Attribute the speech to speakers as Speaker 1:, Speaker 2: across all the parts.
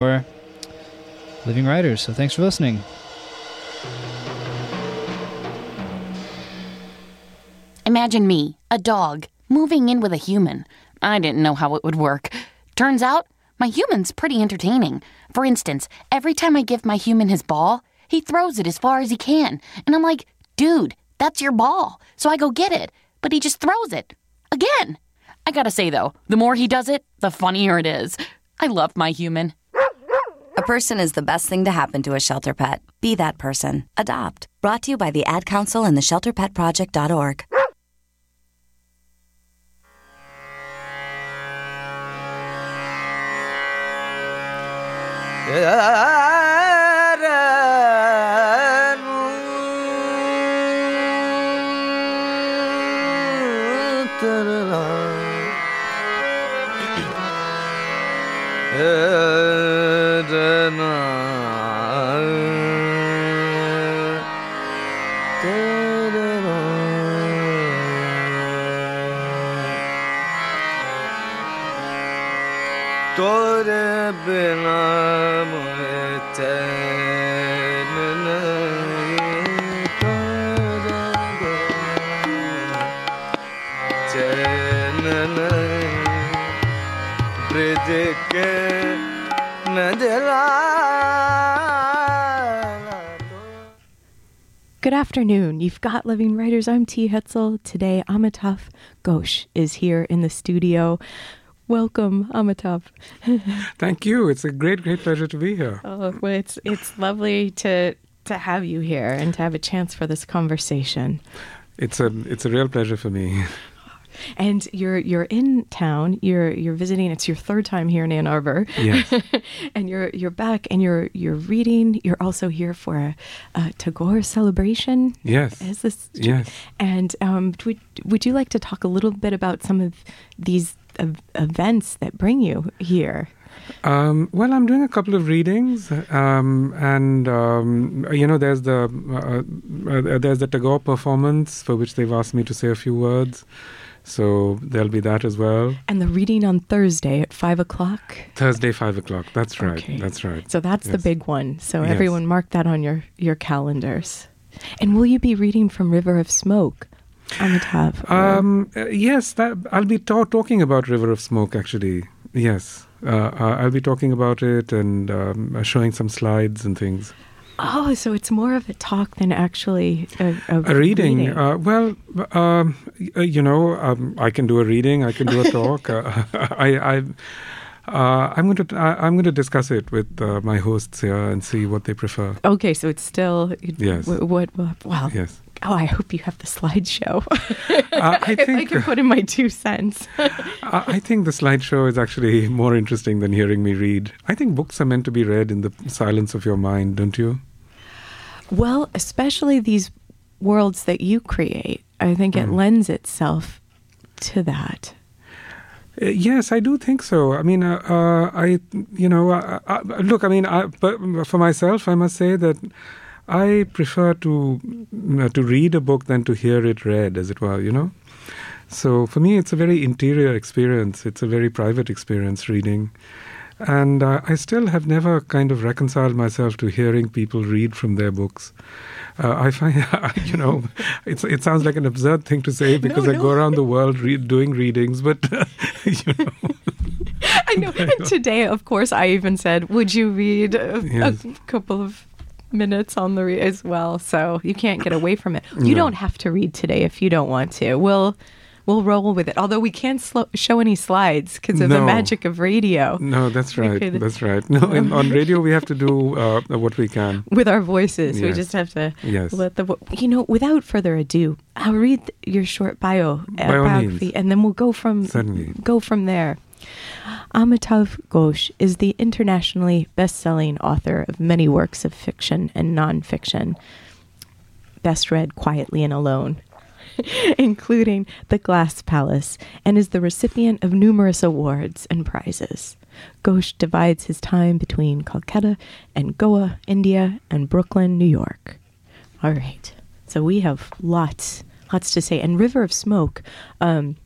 Speaker 1: for Living Writers. So thanks for listening.
Speaker 2: Imagine me, a dog, moving in with a human. I didn't know how it would work. Turns out, my human's pretty entertaining. For instance, every time I give my human his ball, he throws it as far as he can. And I'm like, dude, that's your ball. So I go get it. But he just throws it. Again. I gotta say though, the more he does it, the funnier it is. I love my human.
Speaker 3: A person is the best thing to happen to a shelter pet. Be that person. Adopt. Brought to you by the Ad Council and the ShelterPetProject.org.
Speaker 4: तोरे
Speaker 5: Good afternoon. You've got Living Writers. I'm T. Hetzel. Today, Amitav Ghosh is here in the studio. Welcome, Amitav.
Speaker 6: Thank you. It's a great, great pleasure to be here.
Speaker 5: Oh, well, it's it's lovely to to have you here and to have a chance for this conversation.
Speaker 6: It's a it's a real pleasure for me.
Speaker 5: And you're you're in town. You're you're visiting. It's your third time here in Ann Arbor.
Speaker 6: Yes.
Speaker 5: and you're you're back and you're you're reading. You're also here for a, a Tagore celebration.
Speaker 6: Yes.
Speaker 5: Is this
Speaker 6: Yes.
Speaker 5: And um, would would you like to talk a little bit about some of these ev- events that bring you here?
Speaker 6: Um, well, I'm doing a couple of readings, um, and um, you know, there's the uh, uh, there's the Tagore performance for which they've asked me to say a few words. So there'll be that as well.
Speaker 5: And the reading on Thursday at five o'clock.
Speaker 6: Thursday, five o'clock. That's right.
Speaker 5: Okay.
Speaker 6: That's right.
Speaker 5: So that's the big one. So
Speaker 6: Yes.
Speaker 5: everyone mark that on your your calendars. And will you be reading from River of Smoke, or-
Speaker 6: Um, uh, yes, that, I'll be ta- talking about River of Smoke. Actually, yes, uh, uh, I'll be talking about it and um, showing some slides and things.
Speaker 5: Oh, so it's more of a talk than actually a, a,
Speaker 6: A reading. Uh, well, um, you know, um, I can do a reading. I can do a talk. uh, I, I, uh, I'm going to. I'm going to discuss it with uh, my hosts here and see what they prefer.
Speaker 5: okay, so it's still
Speaker 6: Yes.
Speaker 5: What? what, what wow.
Speaker 6: Yes.
Speaker 5: Oh, I hope you have the slideshow.
Speaker 6: I
Speaker 5: If I
Speaker 6: think.
Speaker 5: can put in my two cents.
Speaker 6: I I think the slideshow is actually more interesting than hearing me read. I think books are meant to be read in the silence of your mind, don't you?
Speaker 5: Well, especially these worlds that you create, I think it
Speaker 6: Mm.
Speaker 5: lends itself to that.
Speaker 6: Uh, Yes, I do think so. I mean, uh, uh, I, you know, uh, uh, look. I mean, I, but for myself, I must say that I prefer to uh, to read a book than to hear it read, as it were. You know. So for me, it's a very interior experience. It's a very private experience reading, and uh, I still have never kind of reconciled myself to hearing people read from their books. Uh, I find, you know, it's, it sounds like an absurd thing to say because I
Speaker 5: no.
Speaker 6: go around the world read, doing readings, but you know,
Speaker 5: I know. And today, of course, I even said, "Would you read a,
Speaker 6: Yes.
Speaker 5: a couple of minutes on the re- as well?" So you can't get away from it. You
Speaker 6: No.
Speaker 5: don't have to read today if you don't want to. We'll we'll roll with it. Although we can't show any slides because of the magic of radio
Speaker 6: no, that's right,
Speaker 5: could-
Speaker 6: that's right. No, in, on radio we have to do uh, what we can.
Speaker 5: with our voices. We just have to
Speaker 6: Yes.
Speaker 5: let the vo- you know. Without further ado, I'll read your short bio uh,
Speaker 6: By
Speaker 5: biography, and then we'll go from
Speaker 6: Certainly.
Speaker 5: go from there. Amitav Ghosh is the internationally best-selling author of many works of fiction and nonfiction, best read quietly and alone, including The Glass Palace, and is the recipient of numerous awards and prizes. Ghosh divides his time between Calcutta and Goa, India, and Brooklyn, New York. All right. So we have lots, lots to say. And River of Smoke, um,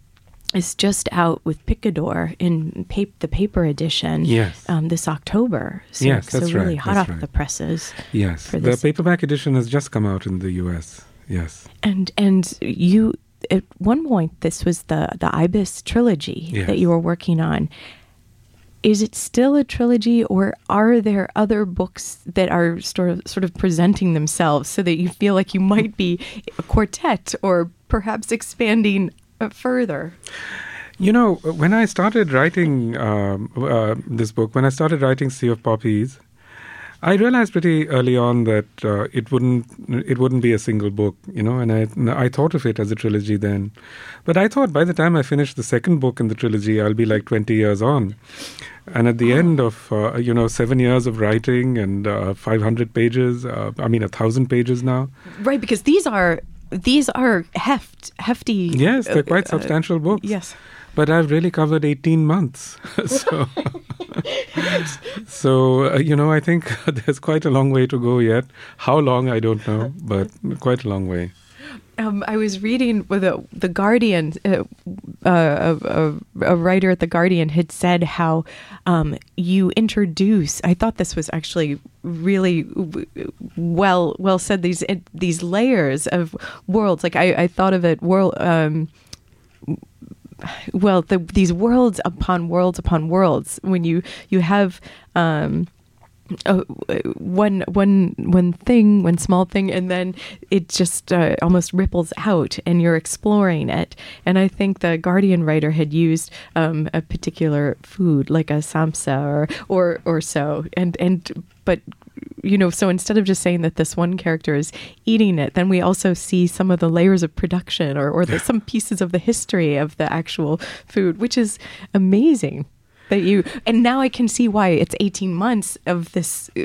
Speaker 5: is just out with Picador in pap- the paper edition.
Speaker 6: Yes.
Speaker 5: Um, this October. So,
Speaker 6: Yes,
Speaker 5: so really
Speaker 6: right,
Speaker 5: hot
Speaker 6: that's
Speaker 5: off
Speaker 6: right.
Speaker 5: the presses.
Speaker 6: Yes, the paperback edition has just come out in the U.S. Yes.
Speaker 5: And and you at one point this was the the Ibis trilogy
Speaker 6: Yes.
Speaker 5: that you were working on. Is it still a trilogy, or are there other books that are sort of sort of presenting themselves so that you feel like you might be a quartet, or perhaps expanding uh, further?
Speaker 6: You know, when I started writing um, uh, this book, when I started writing Sea of Poppies, I realized pretty early on that uh, it wouldn't it wouldn't be a single book, you know, and I I thought of it as a trilogy then, but I thought by the time I finish the second book in the trilogy, I'll be like twenty years on, and at the end of uh, you know seven years of writing and uh, five hundred pages, uh, I mean a thousand pages now.
Speaker 5: Right, because these are these are heft hefty.
Speaker 6: Yes, they're quite
Speaker 5: uh,
Speaker 6: substantial books.
Speaker 5: Yes.
Speaker 6: But I've really covered 18 months. so, so uh, you know, I think there's quite a long way to go yet. How long, I don't know, but quite a long way.
Speaker 5: Um, I was reading with the Guardian, uh, uh, a, a, writer at the Guardian had said how um, you introduce. I thought this was actually really well well said. These uh, these layers of worlds. Like I, I thought of it world. Um, well, the, these worlds upon worlds upon worlds. When you you have. Um, uh, one one one thing, one small thing, and then it just uh, almost ripples out, and you're exploring it. And I think the Guardian writer had used um, a particular food, like a samsa or or or so, and and but you know, so instead of just saying that this one character is eating it, then we also see some of the layers of production or or the, some pieces of the history of the actual food, which is amazing that you and now i can see why it's 18 months of this uh,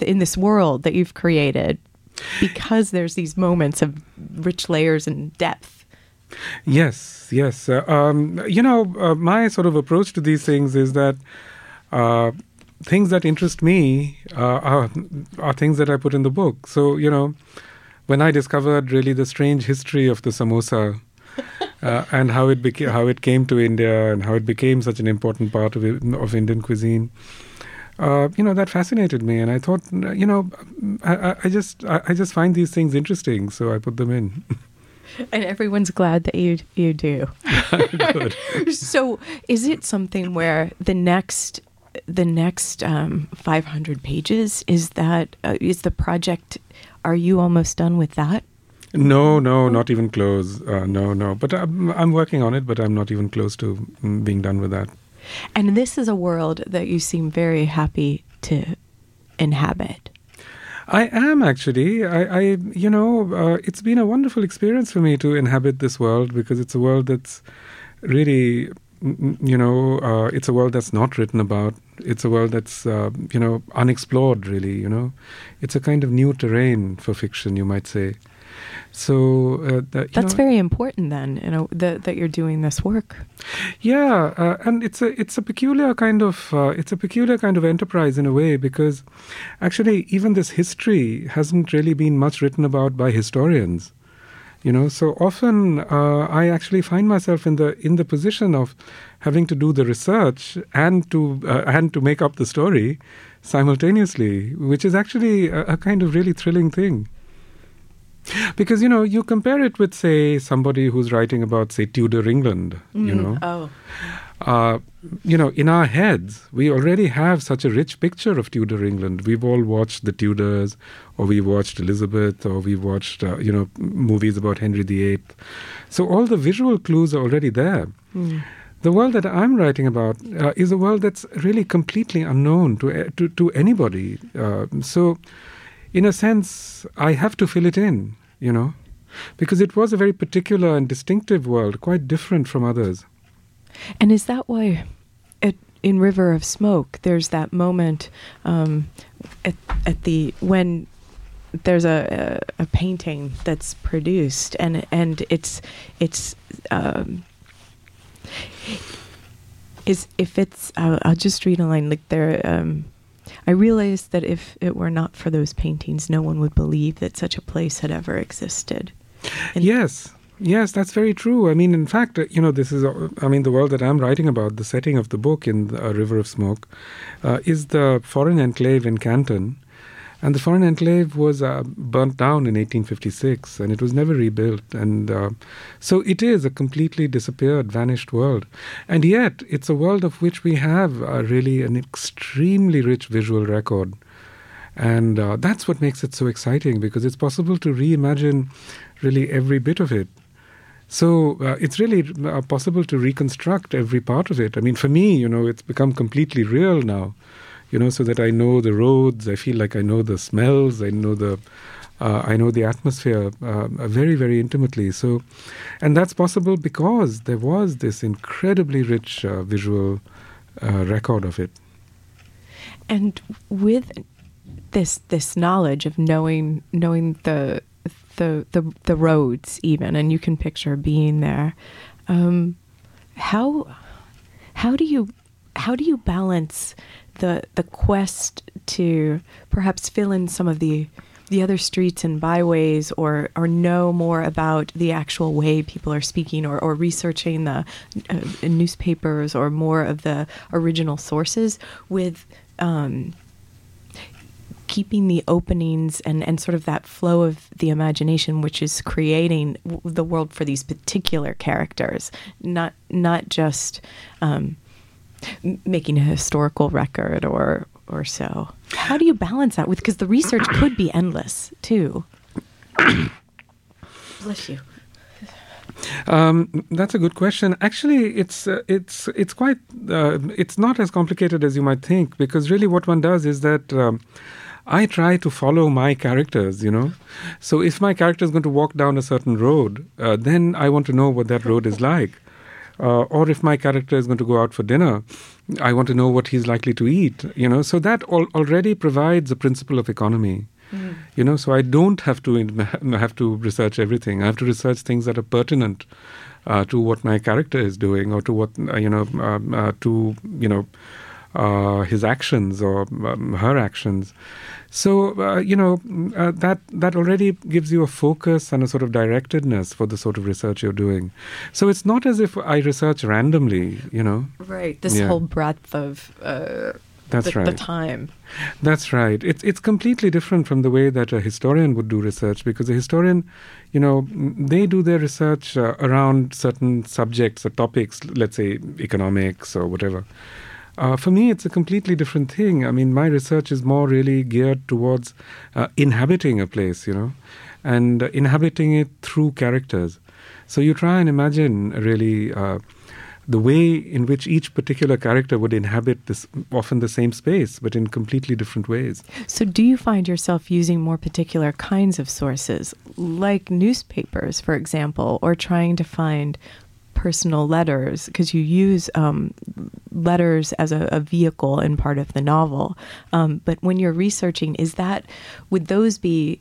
Speaker 5: in this world that you've created because there's these moments of rich layers and depth
Speaker 6: Yes, yes. Uh, um, you know, uh, my sort of approach to these things is that uh, things that interest me uh, are, are things that I put in the book. So, you know, when I discovered really the strange history of the samosa uh, and how it became, how it came to India and how it became such an important part of of Indian cuisine. Uh, you know that fascinated me, and I thought, you know, I, I- I just I, I just find these things interesting, so I put them in.
Speaker 5: and everyone's glad that you you do so is it something where the next the next um, 500 pages is that uh, is the project are you almost done with that
Speaker 6: No, no, not even close. Uh, no, no. But I'm, I'm working on it, but I'm not even close to mm, being done with that.
Speaker 5: and this is a world that you seem very happy to inhabit
Speaker 6: I am actually. I, I you know, uh, it's been a wonderful experience for me to inhabit this world because it's a world that's really, you know, uh, it's a world that's not written about. It's a world that's, uh, you know, unexplored. Really, you know, it's a kind of new terrain for fiction, you might say. So uh, that,
Speaker 5: That's
Speaker 6: know,
Speaker 5: very important then, you know, that, that you're doing this work.
Speaker 6: Yeah, uh, and it's a it's a peculiar kind of uh, it's a peculiar kind of enterprise in a way because actually even this history hasn't really been much written about by historians. You know, so often uh, I actually find myself in the in the position of having to do the research and to uh, and to make up the story simultaneously, which is actually a, a kind of really thrilling thing. Because you know, you compare it with say somebody who's writing about say Tudor England, you know
Speaker 5: Oh.
Speaker 6: Uh, you know, in our heads, we already have such a rich picture of Tudor England. We've all watched the Tudors, or we watched Elizabeth, or we watched, uh, you know, movies about Henry VIII. So all the visual clues are already there. The world that I'm writing about uh, is a world that's really completely unknown to to, to anybody. Uh, so, in a sense, I have to fill it in, you know, because it was a very particular and distinctive world, quite different from others.
Speaker 5: And is that why at, in River of Smoke there's that moment um, at, at the when there's a, a, a painting that's produced and and it's it's um, is if it's I'll, I'll just read a line like there um, I realized that if it were not for those paintings no one would believe that such a place had ever existed. And-
Speaker 6: Yes, Yes, that's very true. I mean, in fact, uh, you know, this is, uh, I mean, the world that I'm writing about, the setting of the book in uh, River of Smoke, uh, is the foreign enclave in Canton. And the foreign enclave was uh, burnt down in 1856 and it was never rebuilt. And uh, so it is a completely disappeared, vanished world. And yet, it's a world of which we have really an extremely rich visual record. And that's what makes it so exciting because it's possible to reimagine really every bit of it. So uh, it's really uh, possible to reconstruct every part of it. I mean, for me, you know, it's become completely real now, you know, so that I know the roads, I feel like I know the smells, I know the. Uh, I know the atmosphere uh, very, very intimately. So, and that's possible because there was this incredibly rich uh, visual uh, record of it.
Speaker 5: And with this this knowledge of knowing knowing the the the the roads even, and you can picture being there. Um, how how do you how do you balance the the quest to perhaps fill in some of the the other streets and byways or or know more about the actual way people are speaking or, or researching the uh, newspapers or more of the original sources with um, keeping the openings and, and sort of that flow of the imagination, which is creating w- the world for these particular characters, not not just um, making a historical record or or so. How do you balance that with? Because the research could be endless too. Bless you.
Speaker 6: Um, that's a good question. Actually, it's uh, it's it's quite uh, it's not as complicated as you might think because really what one does is that. Um, I try to follow my characters, you know. So if my character is going to walk down a certain road, uh, then I want to know what that road is like. Uh, or if my character is going to go out for dinner, I want to know what he's likely to eat, you know. So that al- already provides a principle of economy. Mm. You know, so I don't have to have to research everything. I have to research things that are pertinent uh, to what my character is doing, or to what uh, you know, um, uh, to you know, uh, his actions or um, her actions. So uh, you know uh, that that already gives you a focus and a sort of directedness for the sort of research you're doing. So it's not as if I research randomly, you know.
Speaker 5: Right. This yeah. whole breadth of. Uh,
Speaker 6: that's
Speaker 5: the,
Speaker 6: right.
Speaker 5: The time.
Speaker 6: That's right. It's it's completely different from the way that a historian would do research because a historian, you know, they do their research uh, around certain subjects or topics, let's say economics or whatever. Uh, for me, it's a completely different thing. I mean, my research is more really geared towards uh, inhabiting a place, you know, and uh, inhabiting it through characters. So you try and imagine really uh, the way in which each particular character would inhabit this often the same space, but in completely different ways.
Speaker 5: So, do you find yourself using more particular kinds of sources, like newspapers, for example, or trying to find personal letters because you use um, letters as a, a, vehicle in part of the novel. Um, but when you're researching, is that would those be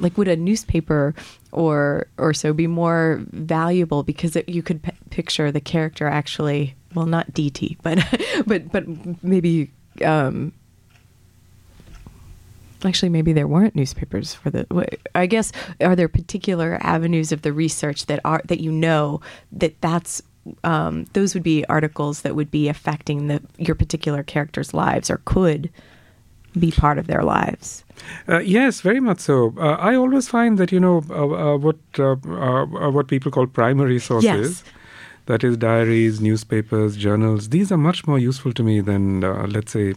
Speaker 5: like would a newspaper or or so be more valuable because it, you could p- picture the character actually well not Deeti but but but maybe um, actually maybe there weren't newspapers for the i guess are there particular avenues of the research that are that you know that that's um, those would be articles that would be affecting the your particular characters lives or could be part of their lives
Speaker 6: uh, yes, very much so. Uh, I always find that you know uh, uh what uh, uh, what people call primary sources, yes. that is diaries, newspapers, journals. These are much more useful to me than let's say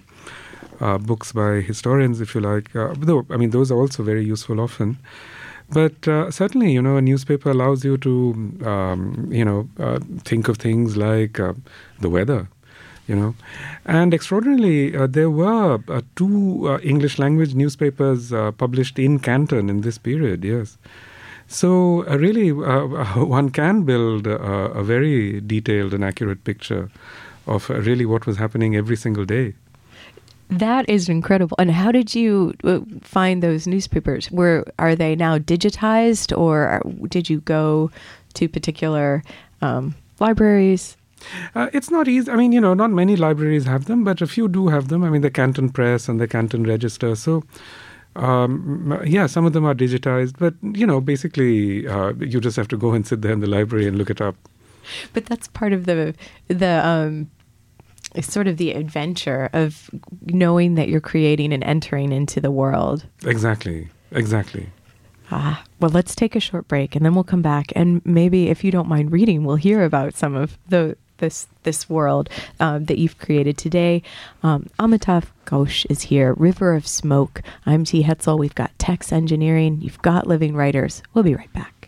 Speaker 6: uh, books by historians, if you like. Uh, though, I mean, those are also very useful often. But uh, certainly, you know, a newspaper allows you to, um, you know, uh, think of things like uh, the weather, you know. And extraordinarily, uh, there were two English language newspapers published in Canton in this period, yes. So, really, one can build a very detailed and accurate picture of really what was happening every single day.
Speaker 5: That is incredible. And how did you uh, find those newspapers? Were are they now digitized, or did you go to particular um, libraries?
Speaker 6: Uh, it's not easy. I mean, you know, not many libraries have them, but a few do have them. I mean, the Canton Press and the Canton Register. So, Um, yeah, some of them are digitized, but you know, basically, uh, you just have to go and sit there in the library and look it up.
Speaker 5: But that's part of the the um, sort of the adventure of knowing that you're creating and entering into the world.
Speaker 6: Exactly, exactly.
Speaker 5: Ah, well, let's take a short break and then we'll come back. And maybe, if you don't mind reading, we'll hear about some of the this this world um, that you've created today. Um, Amitav Ghosh is here. River of Smoke. I'm T. Hetzel. We've got Text Engineering. You've got Living Writers. We'll be right back.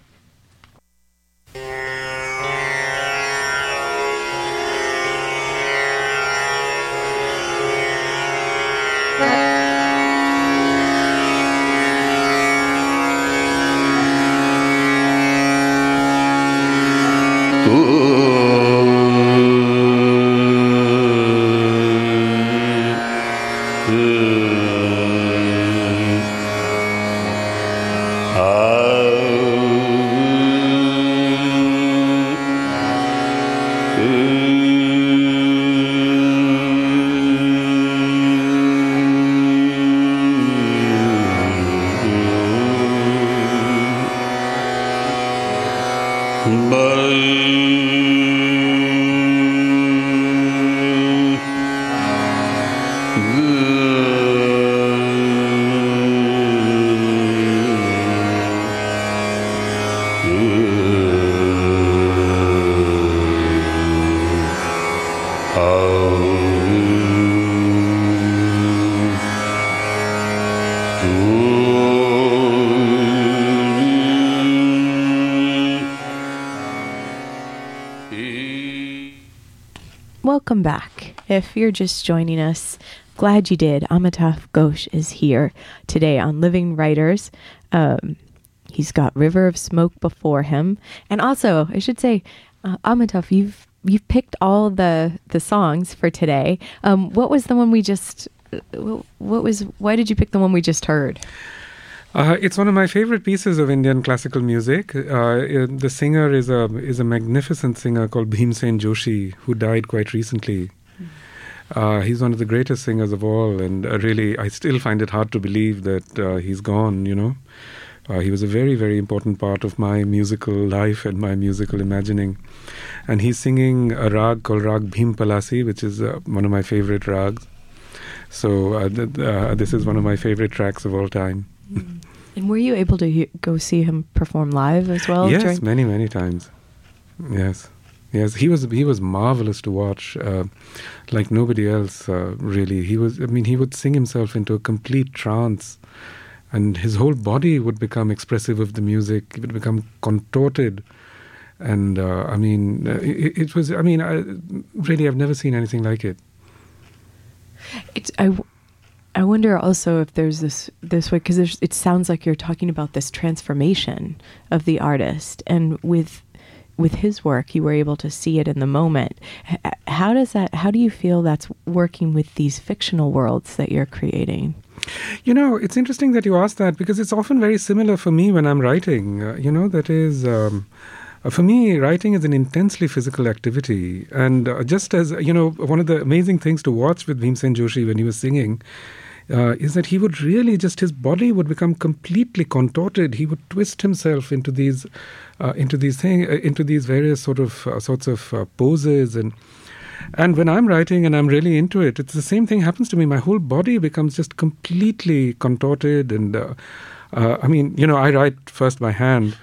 Speaker 5: Back. If you're just joining us, glad you did. Amitav Ghosh is here today on Living Writers. Um, he's got River of Smoke before him, and also I should say, uh, Amitav, you've you've picked all the the songs for today. Um, what was the one we just? uh, What was? Why did you pick the one we just heard?
Speaker 6: Uh, it's one of my favorite pieces of Indian classical music. Uh, the singer is a is a magnificent singer called Bhimsen Joshi, who died quite recently. Uh, he's one of the greatest singers of all, and uh, really, I still find it hard to believe that uh, he's gone. You know, uh, he was a very very important part of my musical life and my musical imagining. And he's singing a rag called Rag Bhim Palasi, which is one of my favorite rags. So th- this is one of my favorite tracks of all time.
Speaker 5: And were you able to he- go see him perform live as well?
Speaker 6: yes,
Speaker 5: during-
Speaker 6: many many times. Yes, yes, he was he was marvelous to watch, uh, like nobody else. Uh, really, he was. I mean, he would sing himself into a complete trance, and his whole body would become expressive of the music. It would become contorted, and uh, I mean, uh, it, it was. I mean, I, really, I've never seen anything like it.
Speaker 5: It's I, w- I wonder also if there's this this way because it sounds like you're talking about this transformation of the artist, and with with his work, you were able to see it in the moment. How does that? How do you feel that's working with these fictional worlds that you're creating?
Speaker 6: You know, it's interesting that you ask that because it's often very similar for me when I'm writing. Uh, you know, that is. Um, uh, for me, writing is an intensely physical activity. And uh, just as, you know, one of the amazing things to watch with Bhimsen Joshi when he was singing uh, is that he would really just, his body would become completely contorted. He would twist himself into these, uh, into these thing, uh, into these various sort of uh, sorts of uh, poses and. And when I'm writing and I'm really into it, it's the same thing happens to me. My whole body becomes just completely contorted. And uh, uh, I mean, you know, I write first by hand.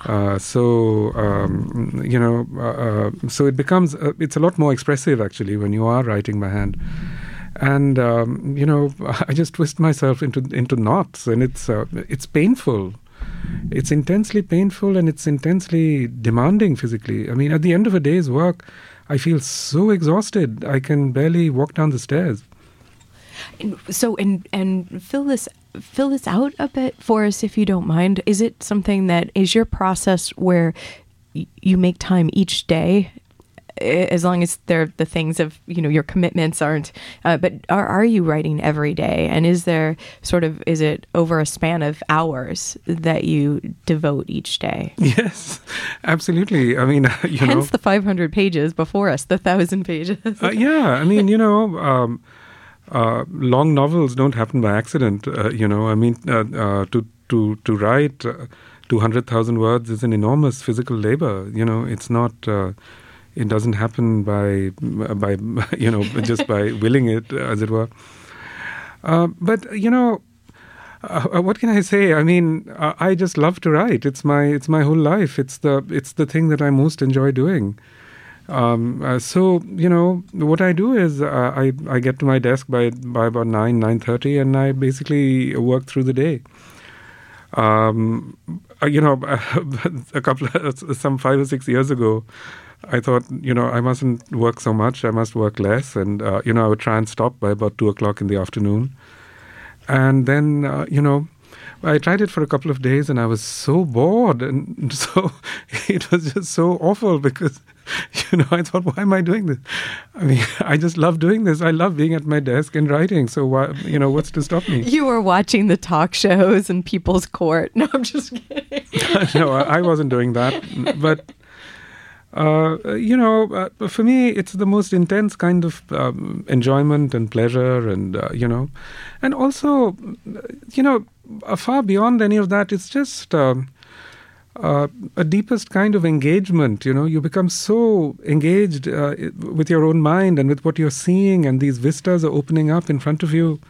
Speaker 6: Uh, so um, you know, so it becomes it's a lot more expressive actually when you are writing by hand, and um, you know, I just twist myself into into knots, and it's uh, it's painful. It's intensely painful and it's intensely demanding physically. I mean, at the end of a day's work, I feel so exhausted. I can barely walk down the stairs.
Speaker 5: So and and fill this fill this out a bit for us if you don't mind. Is it something that is your process where you make time each day as long as they're the things of you know your commitments aren't uh, but are, are you writing every day and is there sort of is it over a span of hours that you devote each day
Speaker 6: Yes, absolutely. I mean, you know,
Speaker 5: hence the 500 pages before us the thousand pages
Speaker 6: Uh, yeah, I mean, you know, um, uh, long novels don't happen by accident. Uh, you know, I mean, uh, uh, to to to write uh, two hundred thousand words is an enormous physical labor. You know, it's not. It doesn't happen by by you know just by willing it, as it were. Uh, but you know, uh, what can I say? I mean, uh, I just love to write. It's my it's my whole life. It's the it's the thing that I most enjoy doing. Um, uh, so you know what I do is uh, I I get to my desk by by about nine nine thirty, and I basically work through the day. Um, uh, you know, a couple of, some five or six years ago, I thought you know I mustn't work so much. I must work less, and uh, you know I would try and stop by about two o'clock in the afternoon, and then uh, you know I tried it for a couple of days and I was so bored. And so it was just so awful because you know I thought why am I doing this? I mean I just love doing this. I love being at my desk and writing. So why you know what's to stop me?
Speaker 5: You were watching the talk shows and People's Court. No, I'm just kidding.
Speaker 6: no I wasn't doing that. But you know, uh, for me, it's the most intense kind of um, enjoyment and pleasure, and uh, you know, and also, you know, uh, far beyond any of that, it's just um, uh, a deepest kind of engagement. You know, you become so engaged uh, with your own mind and with what you're seeing, and these vistas are opening up in front of you.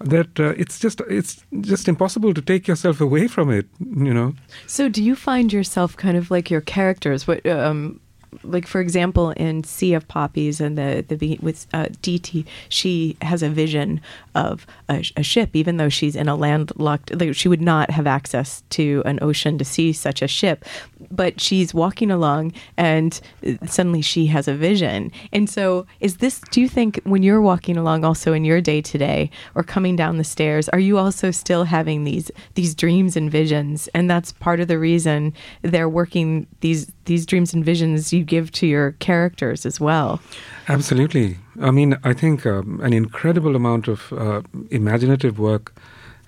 Speaker 6: That uh, it's just it's just impossible to take yourself away from it. You know.
Speaker 5: So, do you find yourself kind of like your characters? What, um, like for example, in Sea of Poppies and the the with uh, Deeti, she has a vision of a, a ship, even though she's in a landlocked. Like, she would not have access to an ocean to see such a ship, but she's walking along, and uh, suddenly she has a vision. And so, is this? Do you think when you're walking along, also in your day to day, or coming down the stairs, are you also still having these these dreams and visions? And that's part of the reason they're working these these dreams and visions you give to your characters as well.
Speaker 6: Absolutely. I mean, I think um, an incredible amount of uh, imaginative work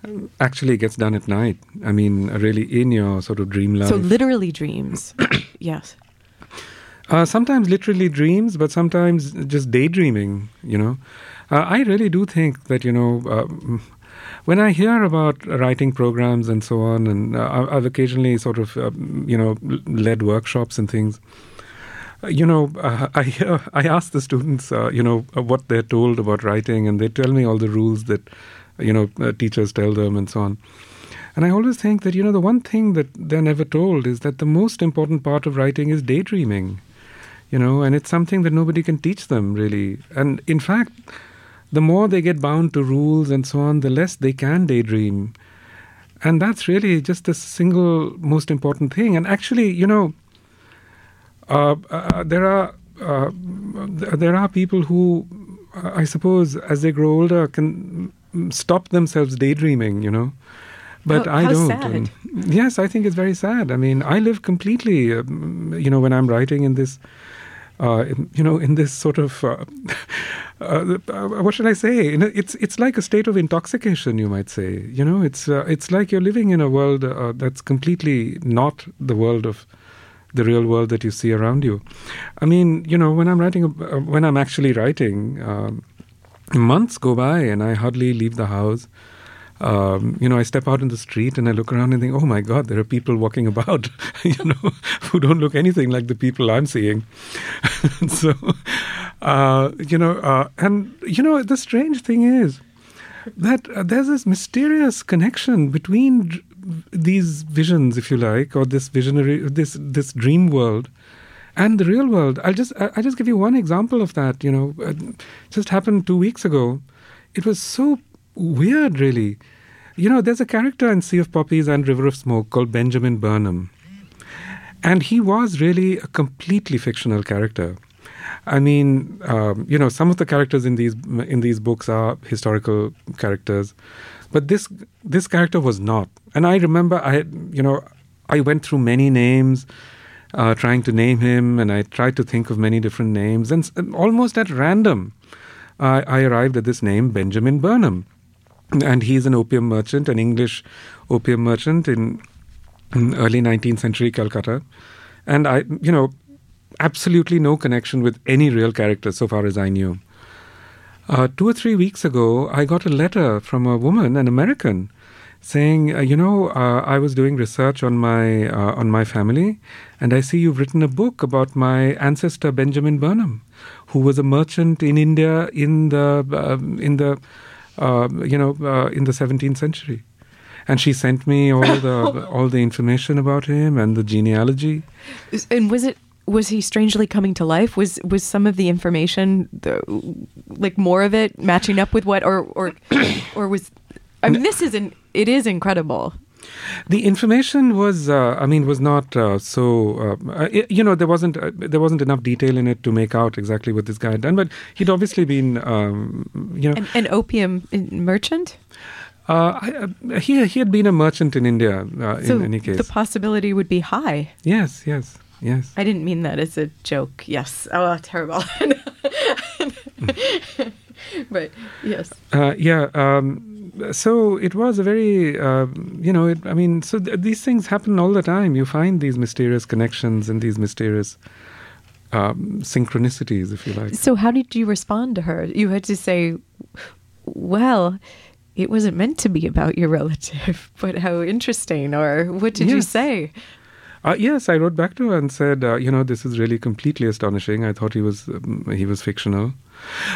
Speaker 6: um, actually gets done at night. I mean, really in your sort of dream life.
Speaker 5: So literally dreams. yes.
Speaker 6: Uh, sometimes literally dreams, but sometimes just daydreaming, you know. Uh, I really do think that, you know, uh, when I hear about writing programs and so on, and uh, I've occasionally sort of, uh, you know, led workshops and things. You know, uh, I I ask the students, uh, you know, what they're told about writing, and they tell me all the rules that, you know, uh, teachers tell them and so on. And I always think that, you know, the one thing that they're never told is that the most important part of writing is daydreaming, you know, and it's something that nobody can teach them really. And in fact, the more they get bound to rules and so on, the less they can daydream. And that's really just the single most important thing. And actually, you know, uh, uh, there are uh, there are people who, uh, I suppose, as they grow older, can stop themselves daydreaming. You know, but
Speaker 5: How-
Speaker 6: I
Speaker 5: how
Speaker 6: don't.
Speaker 5: sad.
Speaker 6: And yes, I think it's very sad. I mean, I live completely. Um, you know, when I'm writing in this. Uh, you know, in this sort of, uh, uh, uh, what should I say? It's it's like a state of intoxication, you might say. You know, it's uh, it's like you're living in a world uh, that's completely not the world of the real world that you see around you. I mean, you know, when I'm writing, when I'm actually writing, um, months go by and I hardly leave the house. Um, you know, I step out in the street and I look around and think, oh my God, there are people walking about, you know, who don't look anything like the people I'm seeing. so, uh, you know, uh, and, you know, the strange thing is that uh, there's this mysterious connection between dr- these visions, if you like, or this visionary, this this dream world, and the real world. I'll just I'll just give you one example of that. You know, uh, just happened two weeks ago. It was so weird, really. You know, there's a character in Sea of Poppies and River of Smoke called Benjamin Burnham, and he was really a completely fictional character. I mean, um, you know, some of the characters in these in these books are historical characters, but this this character was not. And I remember, I you know, I went through many names, uh, trying to name him, and I tried to think of many different names, and, and almost at random, I I arrived at this name, Benjamin Burnham, and he's an opium merchant, an English opium merchant in, in early 19th century Calcutta, and I, you know, absolutely no connection with any real character so far as I knew. Uh, two or three weeks ago, I got a letter from a woman, an American, saying, uh, "You know, uh, I was doing research on my uh, on my family, and I see you've written a book about my ancestor Benjamin Burnham, who was a merchant in India in the um in the uh, you know uh, in the 17th century." And she sent me all the all the information about him and the genealogy.
Speaker 5: And was it was he strangely coming to life? Was was some of the information the, like more of it matching up with what or or or was I mean this isn't it is incredible.
Speaker 6: The information was, uh, I mean, was not uh, so. Uh, uh, y- you know, there wasn't uh, there wasn't enough detail in it to make out exactly what this guy had done. But he'd obviously been, um, you know,
Speaker 5: An, an opium merchant.
Speaker 6: uh, I, uh, he he had been a merchant in India. Uh,
Speaker 5: So
Speaker 6: in any case,
Speaker 5: the possibility would be high.
Speaker 6: yes, yes, yes.
Speaker 5: I didn't mean that as a joke. Yes. Oh, terrible. but yes.
Speaker 6: Uh, yeah. Um, so it was a very, uh, you know, it, I mean, so th- these things happen all the time. You find these mysterious connections and these mysterious um, synchronicities, if you like.
Speaker 5: So how did you respond to her? You had to say, "Well, it wasn't meant to be about your relative, but how interesting." Or what did you say?
Speaker 6: Uh, yes, I wrote back to her and said, uh, you know, this is really completely astonishing. I thought he was um, he was fictional,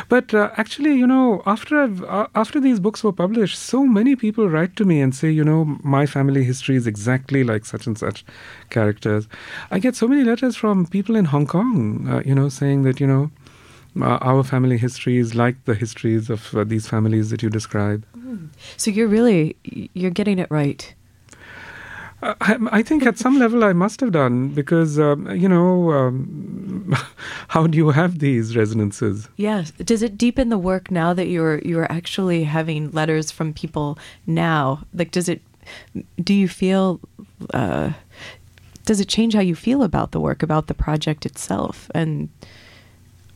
Speaker 6: but uh, actually, you know, after uh, after these books were published, so many people write to me and say, you know, my family history is exactly like such and such characters. I get so many letters from people in Hong Kong, uh, you know, saying that you know. Uh, our family history is like the histories of uh, these families that you describe.
Speaker 5: So you're really you're getting it right.
Speaker 6: Uh, I, I think at some level I must have done because um, you know um, how do you have these resonances?
Speaker 5: Yes. Does it deepen the work now that you're you're actually having letters from people now? Like, does it? Do you feel? Uh, does it change how you feel about the work, about the project itself, and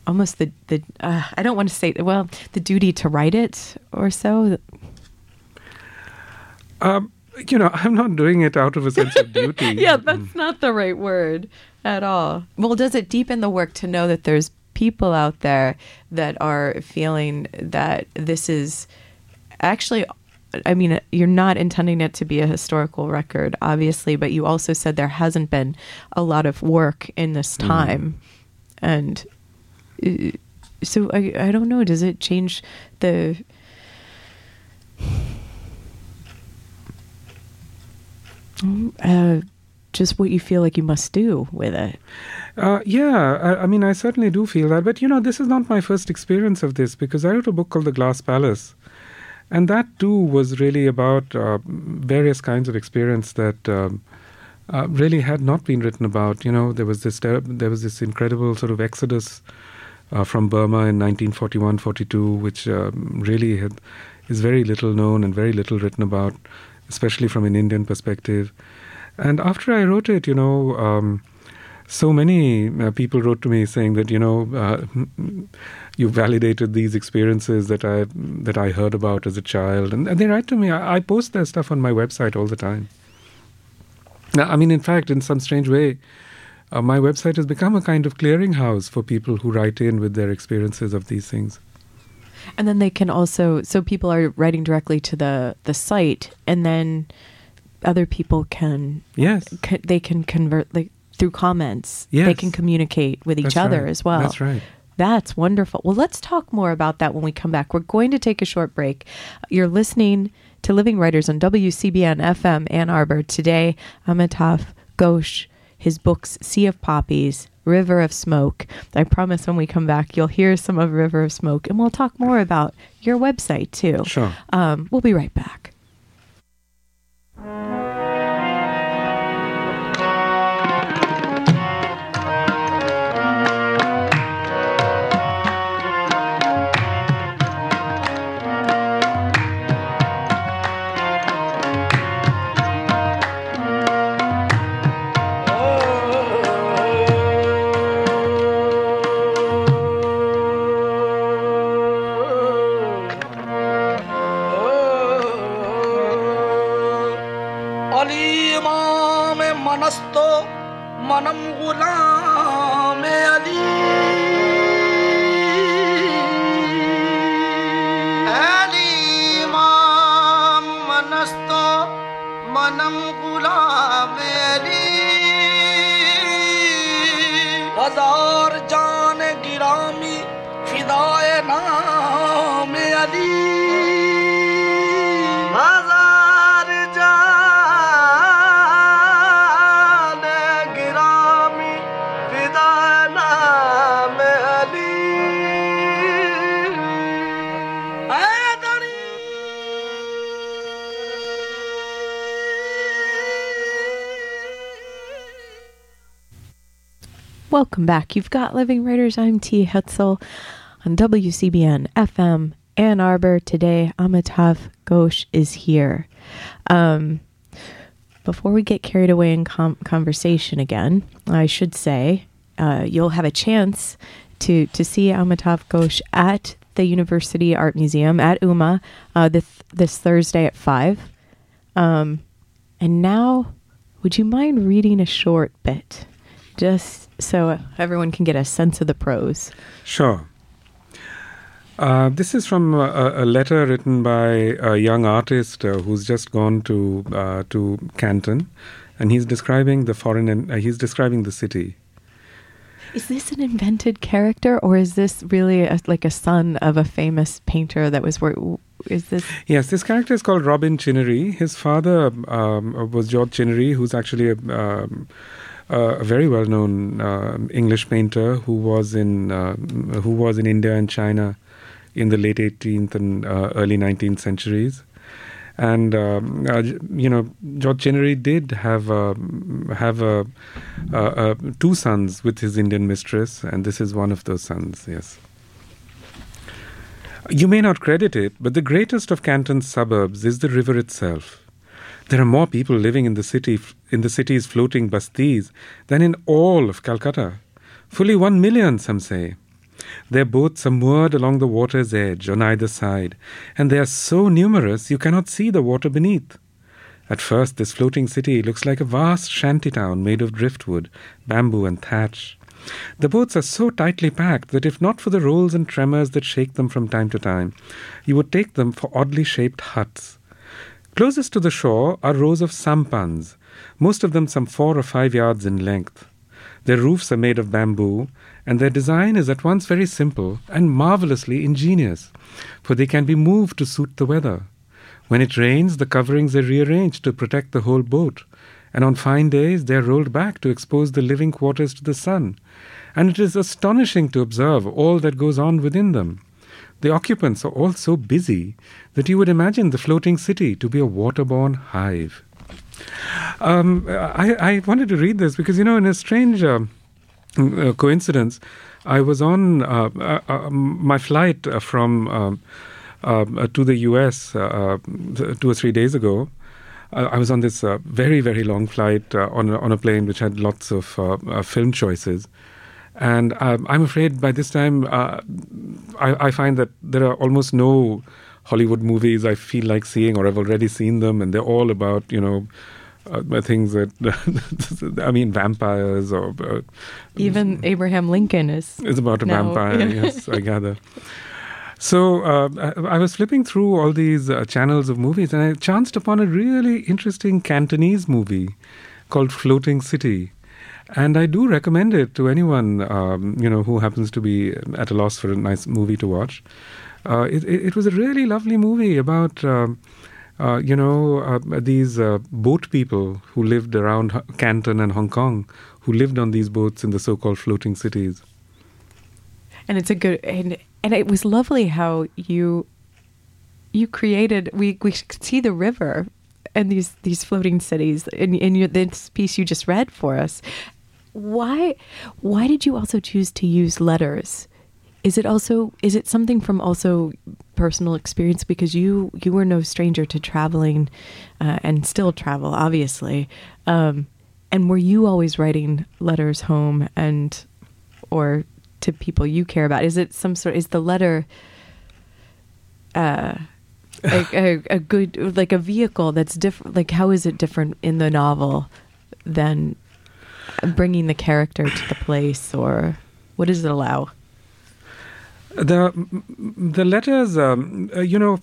Speaker 5: almost the the? Uh, I don't want to say well the duty to write it or so.
Speaker 6: Um, you know, I'm not doing it out of a sense of duty.
Speaker 5: yeah, that's not the right word at all. Well, does it deepen the work to know that there's people out there that are feeling that this is actually I mean, you're not intending it to be a historical record, obviously, but you also said there hasn't been a lot of work in this time. And uh, so I, I don't know, does it change the uh, just what you feel like you must do with it?
Speaker 6: Uh, yeah, I, I mean, I certainly do feel that. But, you know, this is not my first experience of this because I wrote a book called The Glass Palace. And that too was really about uh, various kinds of experience that um, uh, really had not been written about. You know, there was this ter- there was this incredible sort of exodus uh, from Burma in 1941-42, which um, really had, is very little known and very little written about, especially from an Indian perspective. And after I wrote it, you know. Um, so many uh, people wrote to me saying that you know uh, you validated these experiences that I that I heard about as a child, and, and they write to me. I, I post their stuff on my website all the time. Now, I mean, in fact, in some strange way, uh, my website has become a kind of clearinghouse for people who write in with their experiences of these things.
Speaker 5: And then they can also so people are writing directly to the the site, and then other people can
Speaker 6: Yes,
Speaker 5: c- they can convert like through comments. They can communicate with each
Speaker 6: That's
Speaker 5: other
Speaker 6: right.
Speaker 5: as well.
Speaker 6: That's right.
Speaker 5: That's wonderful. Well, let's talk more about that when we come back. We're going to take a short break. You're listening to Living Writers on WCBN FM Ann Arbor. Today, Amitav Ghosh, his books Sea of Poppies, River of Smoke. I promise when we come back, you'll hear some of River of Smoke, and we'll talk more about your website too.
Speaker 6: Sure.
Speaker 5: Um, we'll be right back. Welcome back. You've got Living Writers. I'm T. Hetzel on WCBN FM Ann Arbor. Today, Amitav Ghosh is here. Um, before we get carried away in com- conversation again, I should say uh, you'll have a chance to to see Amitav Ghosh at the University Art Museum at UMMA uh, this this Thursday at five. Um, and now, would you mind reading a short bit, just so everyone can get a sense of the prose?
Speaker 6: Sure. Uh, this is from a, a letter written by a young artist uh, who's just gone to uh, to Canton, and he's describing the foreign. and uh, he's describing the city.
Speaker 5: Is this an invented character, or is this really a, like a son of a famous painter that was? wor- Is this?
Speaker 6: Yes, this character is called Robin Chinnery. His father um, was George Chinnery, who's actually a, um, a very well-known uh, English painter who was in uh, who was in India and China in the late 18th and uh, early 19th centuries. And um, uh, you know, George Chinnery did have have two sons with his Indian mistress, and this is one of those sons. Yes. You may not credit it, but the greatest of Canton's suburbs is the river itself. There are more people living in the city in the city's floating bastis than in all of Calcutta. Fully one million, some say. Their boats are moored along the water's edge on either side, and they are so numerous you cannot see the water beneath. At first, this floating city looks like a vast shanty town made of driftwood, bamboo, and thatch. The boats are so tightly packed that if not for the rolls and tremors that shake them from time to time, you would take them for oddly shaped huts. Closest to the shore are rows of sampans, most of them some four or five yards in length. Their roofs are made of bamboo, and their design is at once very simple and marvelously ingenious, for they can be moved to suit the weather. When it rains, the coverings are rearranged to protect the whole boat, and on fine days they are rolled back to expose the living quarters to the sun. And it is astonishing to observe all that goes on within them. The occupants are all so busy that you would imagine the floating city to be a waterborne hive. Um, I, I wanted to read this because, you know, in a strange uh, uh, coincidence, I was on uh, uh, uh, my flight from um, uh, to the US uh, two or three days ago. I was on this very, very long flight on, on a plane which had lots of film choices. And um, I'm afraid by this time, uh, I, I find that there are almost no Hollywood movies I feel like seeing, or I've already seen them, and they're all about, you know, uh, things that, I mean, vampires or uh,
Speaker 5: Even Abraham Lincoln is.
Speaker 6: it's about a
Speaker 5: No,
Speaker 6: vampire,
Speaker 5: yeah.
Speaker 6: yes, I gather. So uh, I I was flipping through all these uh, channels of movies, and I chanced upon a really interesting Cantonese movie called Floating City. And I do recommend it to anyone, um, you know, who happens to be at a loss for a nice movie to watch. Uh, it, it, it was a really lovely movie about, um, uh, you know, uh, these uh, boat people who lived around Canton and Hong Kong, who lived on these boats in the so-called floating cities.
Speaker 5: and it's a good and and it was lovely how you you created we we could see the river and these these floating cities in in your this piece you just read for us why why did you also choose to use letters? Is it also is it something from also personal experience? Because you you were no stranger to traveling uh, and still travel obviously. Um, and were you always writing letters home and or to people you care about? Is it some sort is the letter uh a, a, a good like a vehicle that's different like how is it different in the novel than bringing the character to the place or what does it allow
Speaker 6: The the letters, um, uh, you know,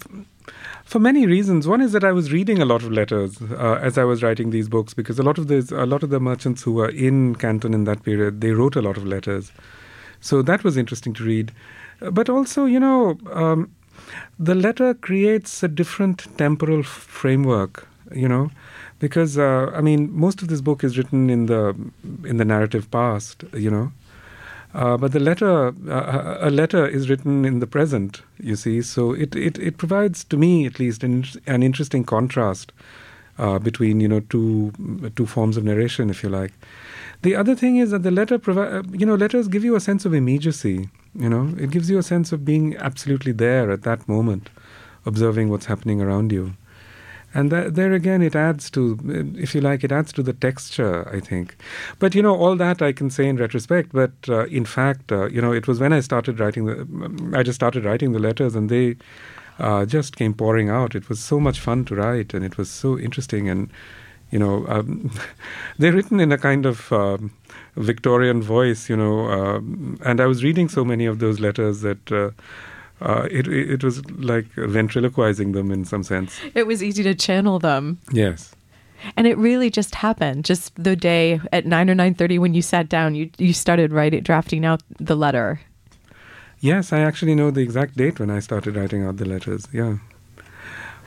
Speaker 6: for many reasons. One is that I was reading a lot of letters uh, as I was writing these books because a lot of these, a lot of the merchants who were in Canton in that period, they wrote a lot of letters. So that was interesting to read. But also, you know, um, the letter creates a different temporal framework. You know, because uh, I mean, most of this book is written in the in the narrative past. You know. Uh, but the letter, uh, a letter is written in the present, you see. So it, it, it provides, to me at least, an, an interesting contrast uh, between, you know, two, two forms of narration, if you like. The other thing is that the letter, provi- uh, you know, letters give you a sense of immediacy, you know. It gives you a sense of being absolutely there at that moment, observing what's happening around you. And that, there again, it adds to, if you like, it adds to the texture, I think. But, you know, all that I can say in retrospect. But uh, in fact, uh, you know, it was when I started writing the, I just started writing the letters and they uh, just came pouring out. It was so much fun to write and it was so interesting. And, you know, um, they're written in a kind of um, Victorian voice, you know. Um, and I was reading so many of those letters that. Uh, it, it was like ventriloquizing them in some sense.
Speaker 5: It was easy to channel them.
Speaker 6: Yes.
Speaker 5: And it really just happened. Just the day at nine or nine thirty when you sat down, you you started writing, drafting out the letter.
Speaker 6: Yes, I actually know the exact date when I started writing out the letters. Yeah.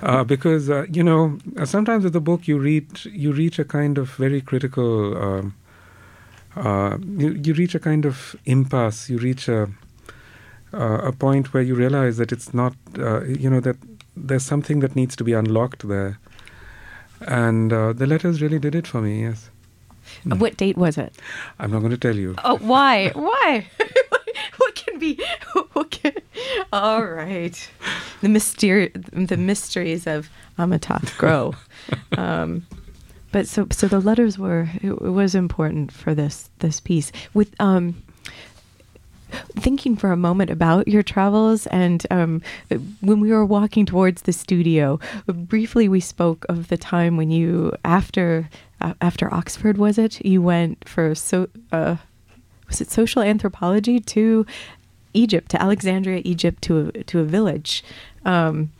Speaker 6: Uh, because uh, you know, uh, sometimes with the book you reach you reach a kind of very critical. Um, uh, you you reach a kind of impasse. You reach a uh, a point where you realize that it's not. Uh, you know that there's something that needs to be unlocked there, and uh, the letters really did it for me. Yes,
Speaker 5: Uh, What date was it?
Speaker 6: I'm not going to tell you.
Speaker 5: Oh, why? Why? what can be? What can? All right, the mystery, the mysteries of Amitav grow. um, but so, so the letters were. It, it was important for this this piece. With um, thinking for a moment about your travels and um, when we were walking towards the studio briefly we spoke of the time when you after uh, after oxford was it? You went for so uh, was it social anthropology to egypt to alexandria egypt to a, to a village. Um,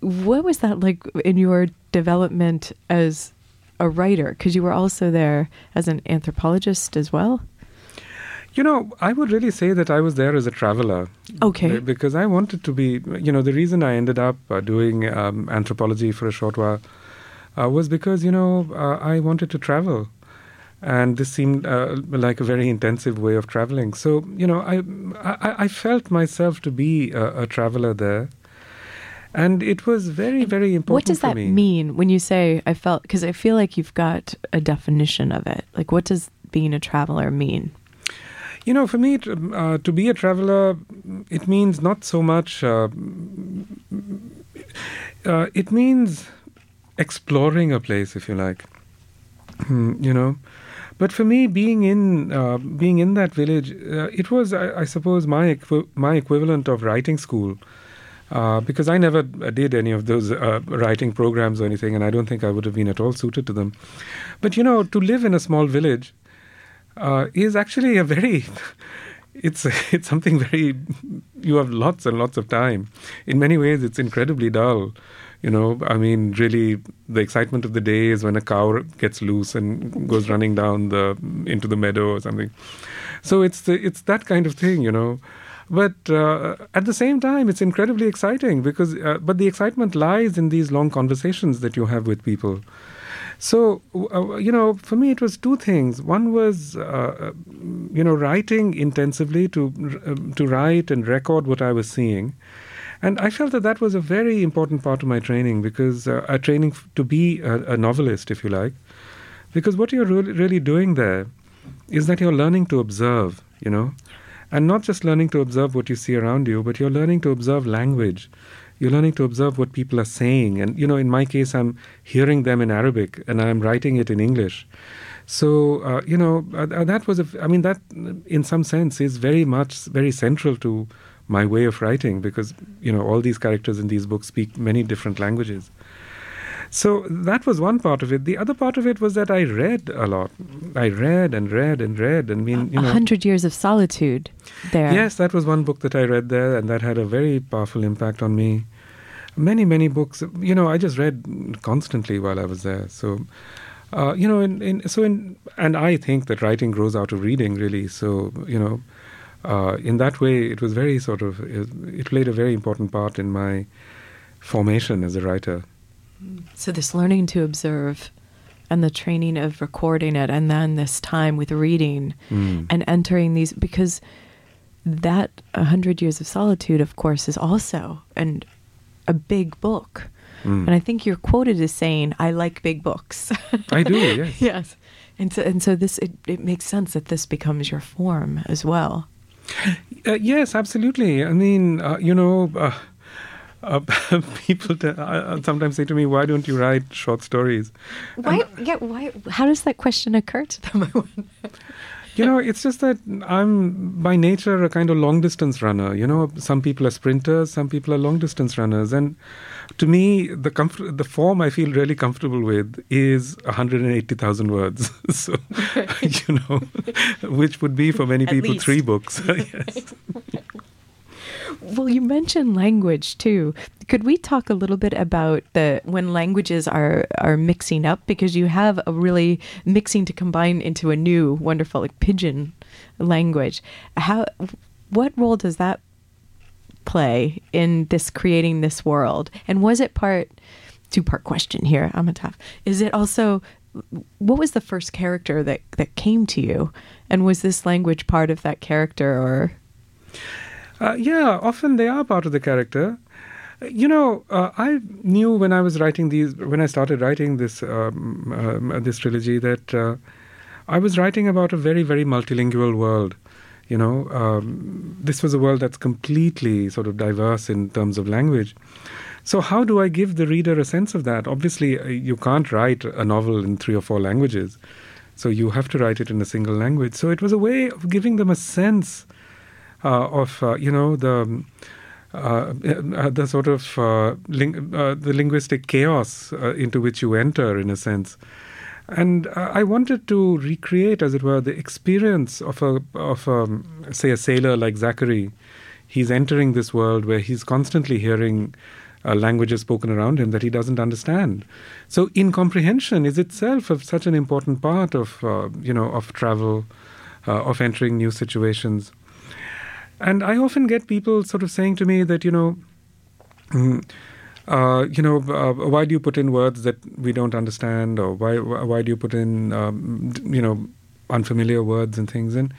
Speaker 5: what was that like in your development as a writer? Because you were also there as an anthropologist as well
Speaker 6: You know, I would really say that I was there as a traveler.
Speaker 5: Okay.
Speaker 6: Because I wanted to be, you know, the reason I ended up uh, doing um, anthropology for a short while uh, was because, you know, uh, I wanted to travel. And this seemed uh, like a very intensive way of traveling. So, you know, I, I, I felt myself to be a, a traveler there. And it was very, very important
Speaker 5: What does that
Speaker 6: me.
Speaker 5: mean when you say I felt? Because I feel like you've got a definition of it. Like, what does being a traveler mean?
Speaker 6: You know, for me, to, uh, to be a traveler, it means not so much. Uh, uh, it means exploring a place, if you like. Hmm, you know, but for me, being in uh, being in that village, uh, it was, I, I suppose, my equi- my equivalent of writing school. Uh, because I never uh, did any of those uh, writing programs or anything, and I don't think I would have been at all suited to them. But you know, to live in a small village uh, is actually a very it's it's something very you have lots and lots of time. In many ways it's incredibly dull. You know i mean really the excitement of the day is when a cow gets loose and goes running down the into the meadow or something. So it's the, it's that kind of thing you know. But uh, at the same time it's incredibly exciting because uh, but the excitement lies in these long conversations that you have with people so, uh, you know, for me, it was two things. One was, uh, you know, writing intensively to um, to write and record what I was seeing, and I felt that that was a very important part of my training because uh, a training to be a, a novelist, if you like, because what you're really, really doing there is that you're learning to observe, you know, and not just learning to observe what you see around you, but you're learning to observe language you're learning to observe what people are saying. And you know in my case i'm hearing them in arabic and i'm writing it in english. So uh, you know uh, that was a i mean that in some sense is very much very central to my way of writing because you know all these characters in these books speak many different languages so that was one part of it. The other part of it was that I read a lot. I read and read and read. and mean, you
Speaker 5: A
Speaker 6: know,
Speaker 5: hundred years of solitude there.
Speaker 6: Yes, that was one book that I read there, and that had a very powerful impact on me. many many books. You know, I just read constantly while I was there. So. Uh, you know, in, in, so in, and I think that writing grows out of reading, really. So, you know, uh, in that way, it was very sort of, it played a very important part in my formation as a writer.
Speaker 5: So, this learning to observe and the training of recording it, and then this time with reading
Speaker 6: Mm.
Speaker 5: and entering these, because that 100 Years of Solitude, of course, is also an, a big book.
Speaker 6: Mm.
Speaker 5: And I think you're quoted as saying, I like big books.
Speaker 6: I do, yes.
Speaker 5: yes. And so, and so this, it, it makes sense that this becomes your form as well.
Speaker 6: Uh, yes, absolutely. I mean, uh, you know, uh, uh, people t- uh, sometimes say to me, "Why don't you write short stories?"
Speaker 5: Why, yeah, why, how does that question occur to them?
Speaker 6: You know, it's just that I'm by nature a kind of long distance runner. You know, some people are sprinters, some people are long distance runners, and to me, the comfort, the form I feel really comfortable with is 180,000 words. so, you know, which would be for many people
Speaker 5: least.
Speaker 6: three books. yes.
Speaker 5: Well, you mentioned language too. Could we talk a little bit about the when languages are are mixing up because you have a really mixing to combine into a new wonderful like pidgin language. How what role does that play in this creating this world? And was it part two part question here, Amitav. Is it also what was the first character that that came to you? And was this language part of that character or
Speaker 6: Uh, yeah, often they are part of the character. You know, uh, I knew when I was writing these, when I started writing this um, um, this trilogy, that uh, I was writing about a very, very multilingual world. You know, um, this was a world that's completely sort of diverse in terms of language. So, how do I give the reader a sense of that? Obviously, uh, you can't write a novel in three or four languages, so you have to write it in a single language. So, it was a way of giving them a sense uh, of uh, you know the uh, uh, the sort of uh, ling- uh, the linguistic chaos uh, into which you enter, in a sense. And uh, I wanted to recreate, as it were, the experience of a of um, say a sailor like Zachary. He's entering this world where he's constantly hearing uh, languages spoken around him that he doesn't understand. So incomprehension is itself of such an important part of uh, you know of travel, uh, of entering new situations. And I often get people sort of saying to me that, you know, mm, uh, you know, uh, why do you put in words that we don't understand, or why why do you put in, um, you know, unfamiliar words and things? And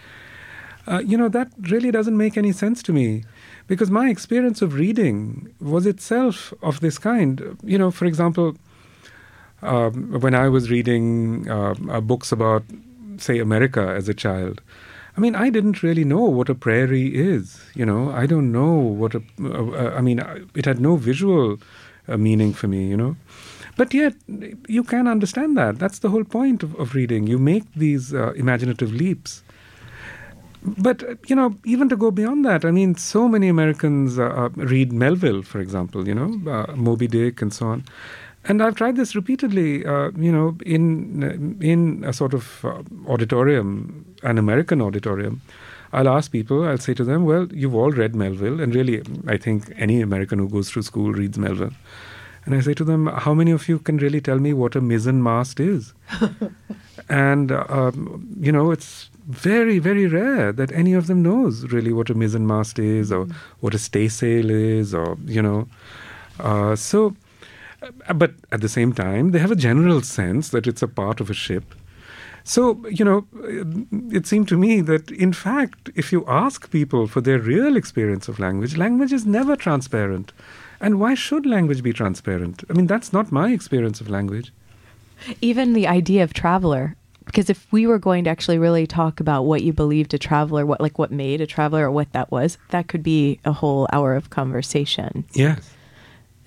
Speaker 6: uh, you know, that really doesn't make any sense to me, because my experience of reading was itself of this kind. You know, for example, um, when I was reading uh, uh, books about, say, America as a child. I mean, I didn't really know what a prairie is. You know, I don't know what a. Uh, I mean, it had no visual uh, meaning for me. You know, but yet you can understand that. That's the whole point of, of reading. You make these uh, imaginative leaps. But uh, you know, even to go beyond that, I mean, so many Americans uh, uh, read Melville, for example. You know, Moby Dick and so on. And I've tried this repeatedly, uh, you know, in in a sort of uh, auditorium, an American auditorium. I'll ask people, I'll say to them, well, you've all read Melville, and really, I think any American who goes through school reads Melville. And I say to them, how many of you can really tell me what a mizzen mast is? and, uh, um, you know, it's very, very rare that any of them knows really what a mizzen mast is or what a staysail is or, you know. Uh, so, but at the same time, they have a general sense that it's a part of a ship. So, you know, uh, it seemed to me that in fact, if you ask people for their real experience of language, language is never transparent. And why should language be transparent? I mean, that's not my experience of language.
Speaker 5: even the idea of traveler because if we were going to actually really talk about what you believed a traveler what like what made a traveler or what that was that could be a whole hour of conversation
Speaker 6: Yes.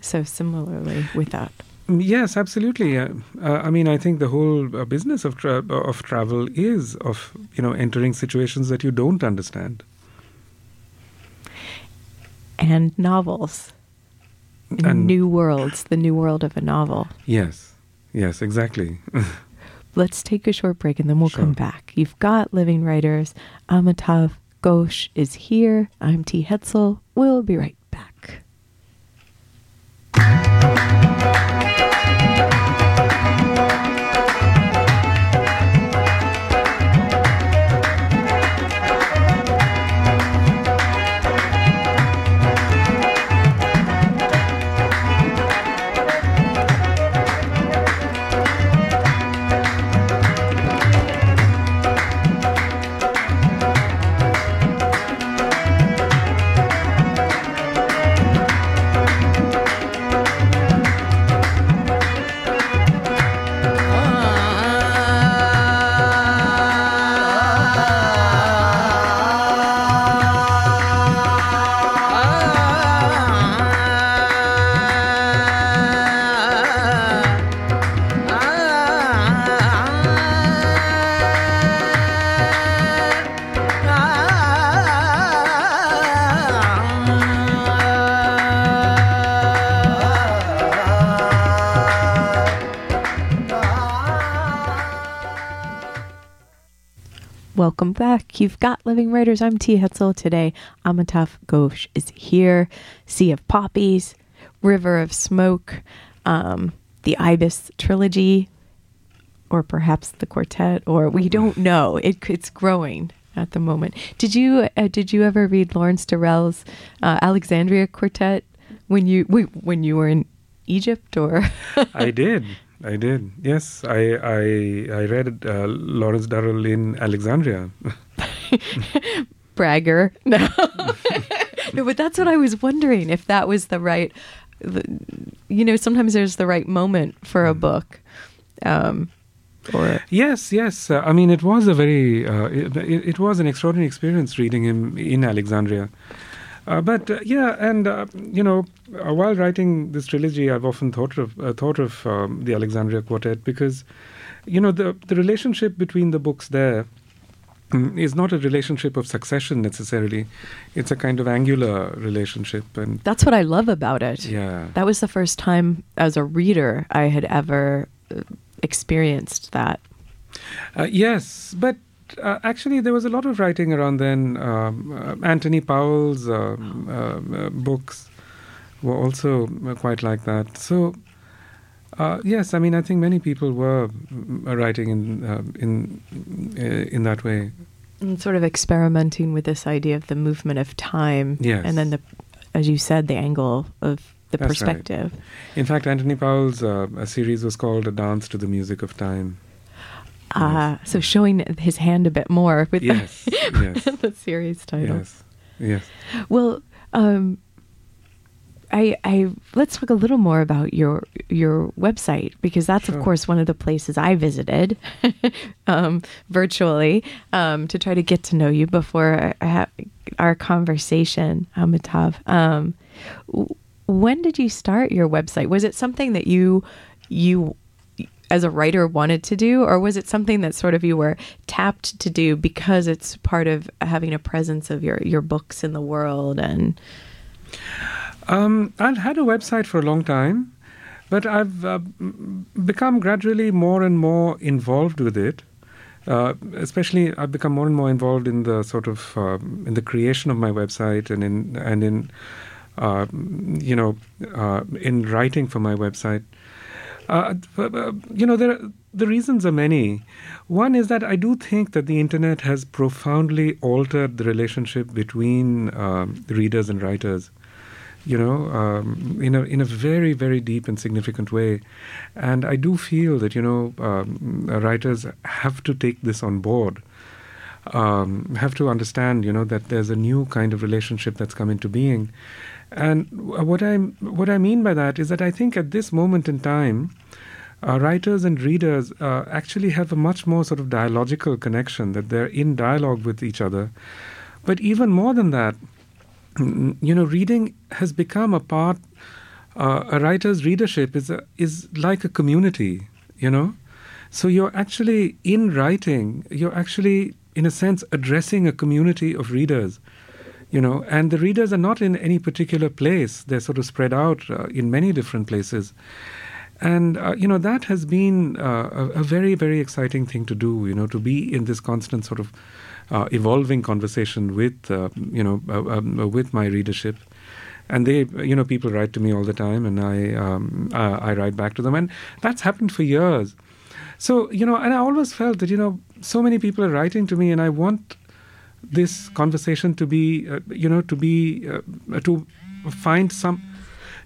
Speaker 5: So similarly with that?
Speaker 6: Yes, absolutely. Uh, uh, I mean, I think the whole uh, business of tra- of travel is of you know entering situations that you don't understand.
Speaker 5: and novels.
Speaker 6: And-
Speaker 5: new worlds the new world of a novel.
Speaker 6: Yes, yes, exactly.
Speaker 5: let's take a short break and then we'll
Speaker 6: Sure.
Speaker 5: come back. You've got living writers. Amitav ghosh is here. I'm t. Hetzel. We'll be right back Welcome back. You've got Living Writers. I'm T. Hetzel. Today, Amitav Ghosh is here. Sea of Poppies, River of Smoke, um, the Ibis trilogy, or perhaps the quartet, or we don't know. It, it's growing at the moment. Did you uh, did you ever read Lawrence Durrell's uh, Alexandria Quartet when you when you were in Egypt or?
Speaker 6: I did. I did. Yes, I I I read uh, Lawrence Durrell in Alexandria.
Speaker 5: Bragger. No. no, but that's what I was wondering if that was the right. The, you know, sometimes there's the right moment for a book. Um, or
Speaker 6: yes, yes. Uh, I mean, it was a very, uh, it, it, was an extraordinary experience reading him in Alexandria. Uh, but uh, yeah, and uh, you know, uh, while writing this trilogy, I've often thought of thought of um, the Alexandria Quartet because, you know, the the relationship between the books there mm, not a relationship of succession necessarily. It's a kind of angular relationship, and
Speaker 5: that's what I love about it.
Speaker 6: Yeah,
Speaker 5: that was the first time as a reader I had ever experienced that.
Speaker 6: Uh, yes, but uh, actually, there was a lot of writing around then. Um, uh, Anthony Powell's um, uh, uh, books were also quite like that. So, uh, yes, I mean, I think many people were writing in in in that way.
Speaker 5: And sort of experimenting with this idea of the movement of time,
Speaker 6: yes.
Speaker 5: and then the, as you said, the angle of the That's perspective. Right.
Speaker 6: In fact, Anthony Powell's series was called "A Dance to the Music of Time."
Speaker 5: Uh, so showing his hand a bit more with
Speaker 6: yes,
Speaker 5: the,
Speaker 6: yes.
Speaker 5: the series title.
Speaker 6: Yes, yes.
Speaker 5: Well, um, I, I let's talk a little more about your your website because that's sure. of course one of the places I visited um, virtually um, to try to get to know you before our conversation, Amitav. Um, when did you start your website? Was it something that you you as a writer wanted to do, or was it something that sort of you were tapped to do because it's part of having a presence of your your books in the world? And
Speaker 6: um, I've had a website for a long time, but I've uh, become gradually more and more involved with it. Uh, especially, I've become more and more involved in the sort of uh, in the creation of my website and in and in uh, you know uh, in writing for my website. Uh, uh, you know, there the reasons are many. One is that I do think that the internet has profoundly altered the relationship between um, readers and writers. You know, um, in a in a very very deep and significant way, and I do feel that you know um, writers have to take this on board. Um, have to understand, you know, that there's a new kind of relationship that's come into being, and what I what I mean by that is that I think at this moment in time, uh, writers and readers uh, actually have a much more sort of dialogical connection. That they're in dialogue with each other. But even more than that, you know, reading has become a part. Uh, a writer's readership is a, is like a community. You know, so you're actually in writing. You're actually, in a sense, addressing a community of readers you know and the readers are not in any particular place. They're sort of spread out uh, in many different places. And uh, you know that has been uh, a, a, very very exciting thing to do you know to be in this constant sort of uh, evolving conversation with uh, you know uh, um, with my readership. And they you know people write to me all the time and i um, i write back to them. And that's happened for years. So you know and i always felt that you know so many people are writing to me and i want this conversation to be, uh, you know, to be uh, to find some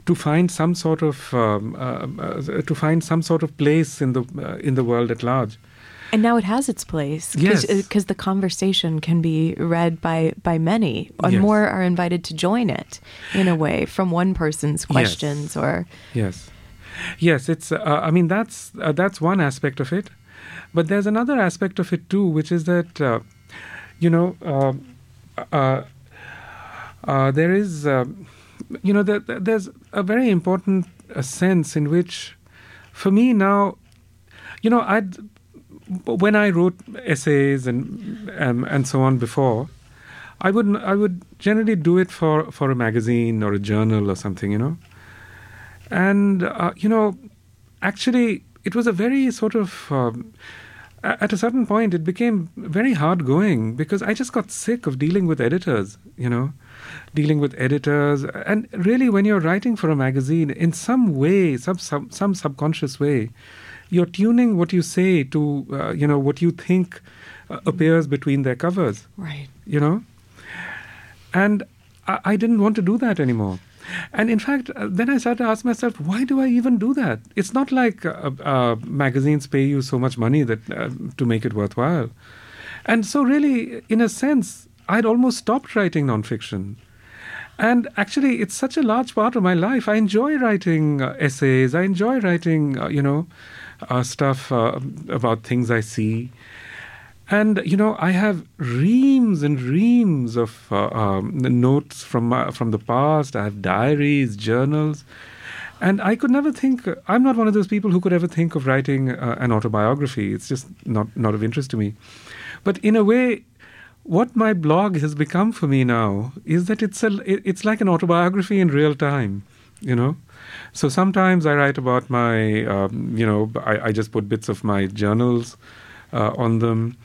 Speaker 6: to find some sort of um, uh, uh to find some sort of place in the uh, in the world at large.
Speaker 5: And now it has its place
Speaker 6: because
Speaker 5: yes. the conversation can be read by by many, and yes. more are invited to join it in a way from one person's questions
Speaker 6: yes.
Speaker 5: or
Speaker 6: yes, yes. It's uh, I mean that's that's one aspect of it, but there's another aspect of it too, which is that you know, uh, uh, uh, there is, you know, there, there's a very important sense in which, for me now, you know, I when I wrote essays and um, and so on before, I would I would generally do it for for a magazine or a journal or something, you know, and uh, you know, actually, it was a very sort of um, at a certain point, it became very hard going because I just got sick of dealing with editors, you know, dealing with editors. And really, when you're writing for a magazine, in some way, some, some, some subconscious way, you're tuning what you say to, uh, you know, what you think uh, appears between their covers,
Speaker 5: Right.
Speaker 6: you know? And I, I didn't want to do that anymore. And in fact, uh, then I started to ask myself, why do I even do that? It's not like uh, uh, magazines pay you so much money that uh, to make it worthwhile. And so, really, in a sense, I'd almost stopped writing nonfiction. And actually, it's such a large part of my life. I enjoy writing uh, essays. I enjoy writing, uh, you know, stuff about things I see. And you know, I have reams and reams of uh, um, notes from from the past. I have diaries, journals, and I could never think. I'm not one of those people who could ever think of writing uh, an autobiography. It's just not not of interest to me. But in a way, what my blog has become for me now is that it's a it's like an autobiography in real time. You know. So sometimes I write about my, um, you know, I, I just put bits of my journals uh, on them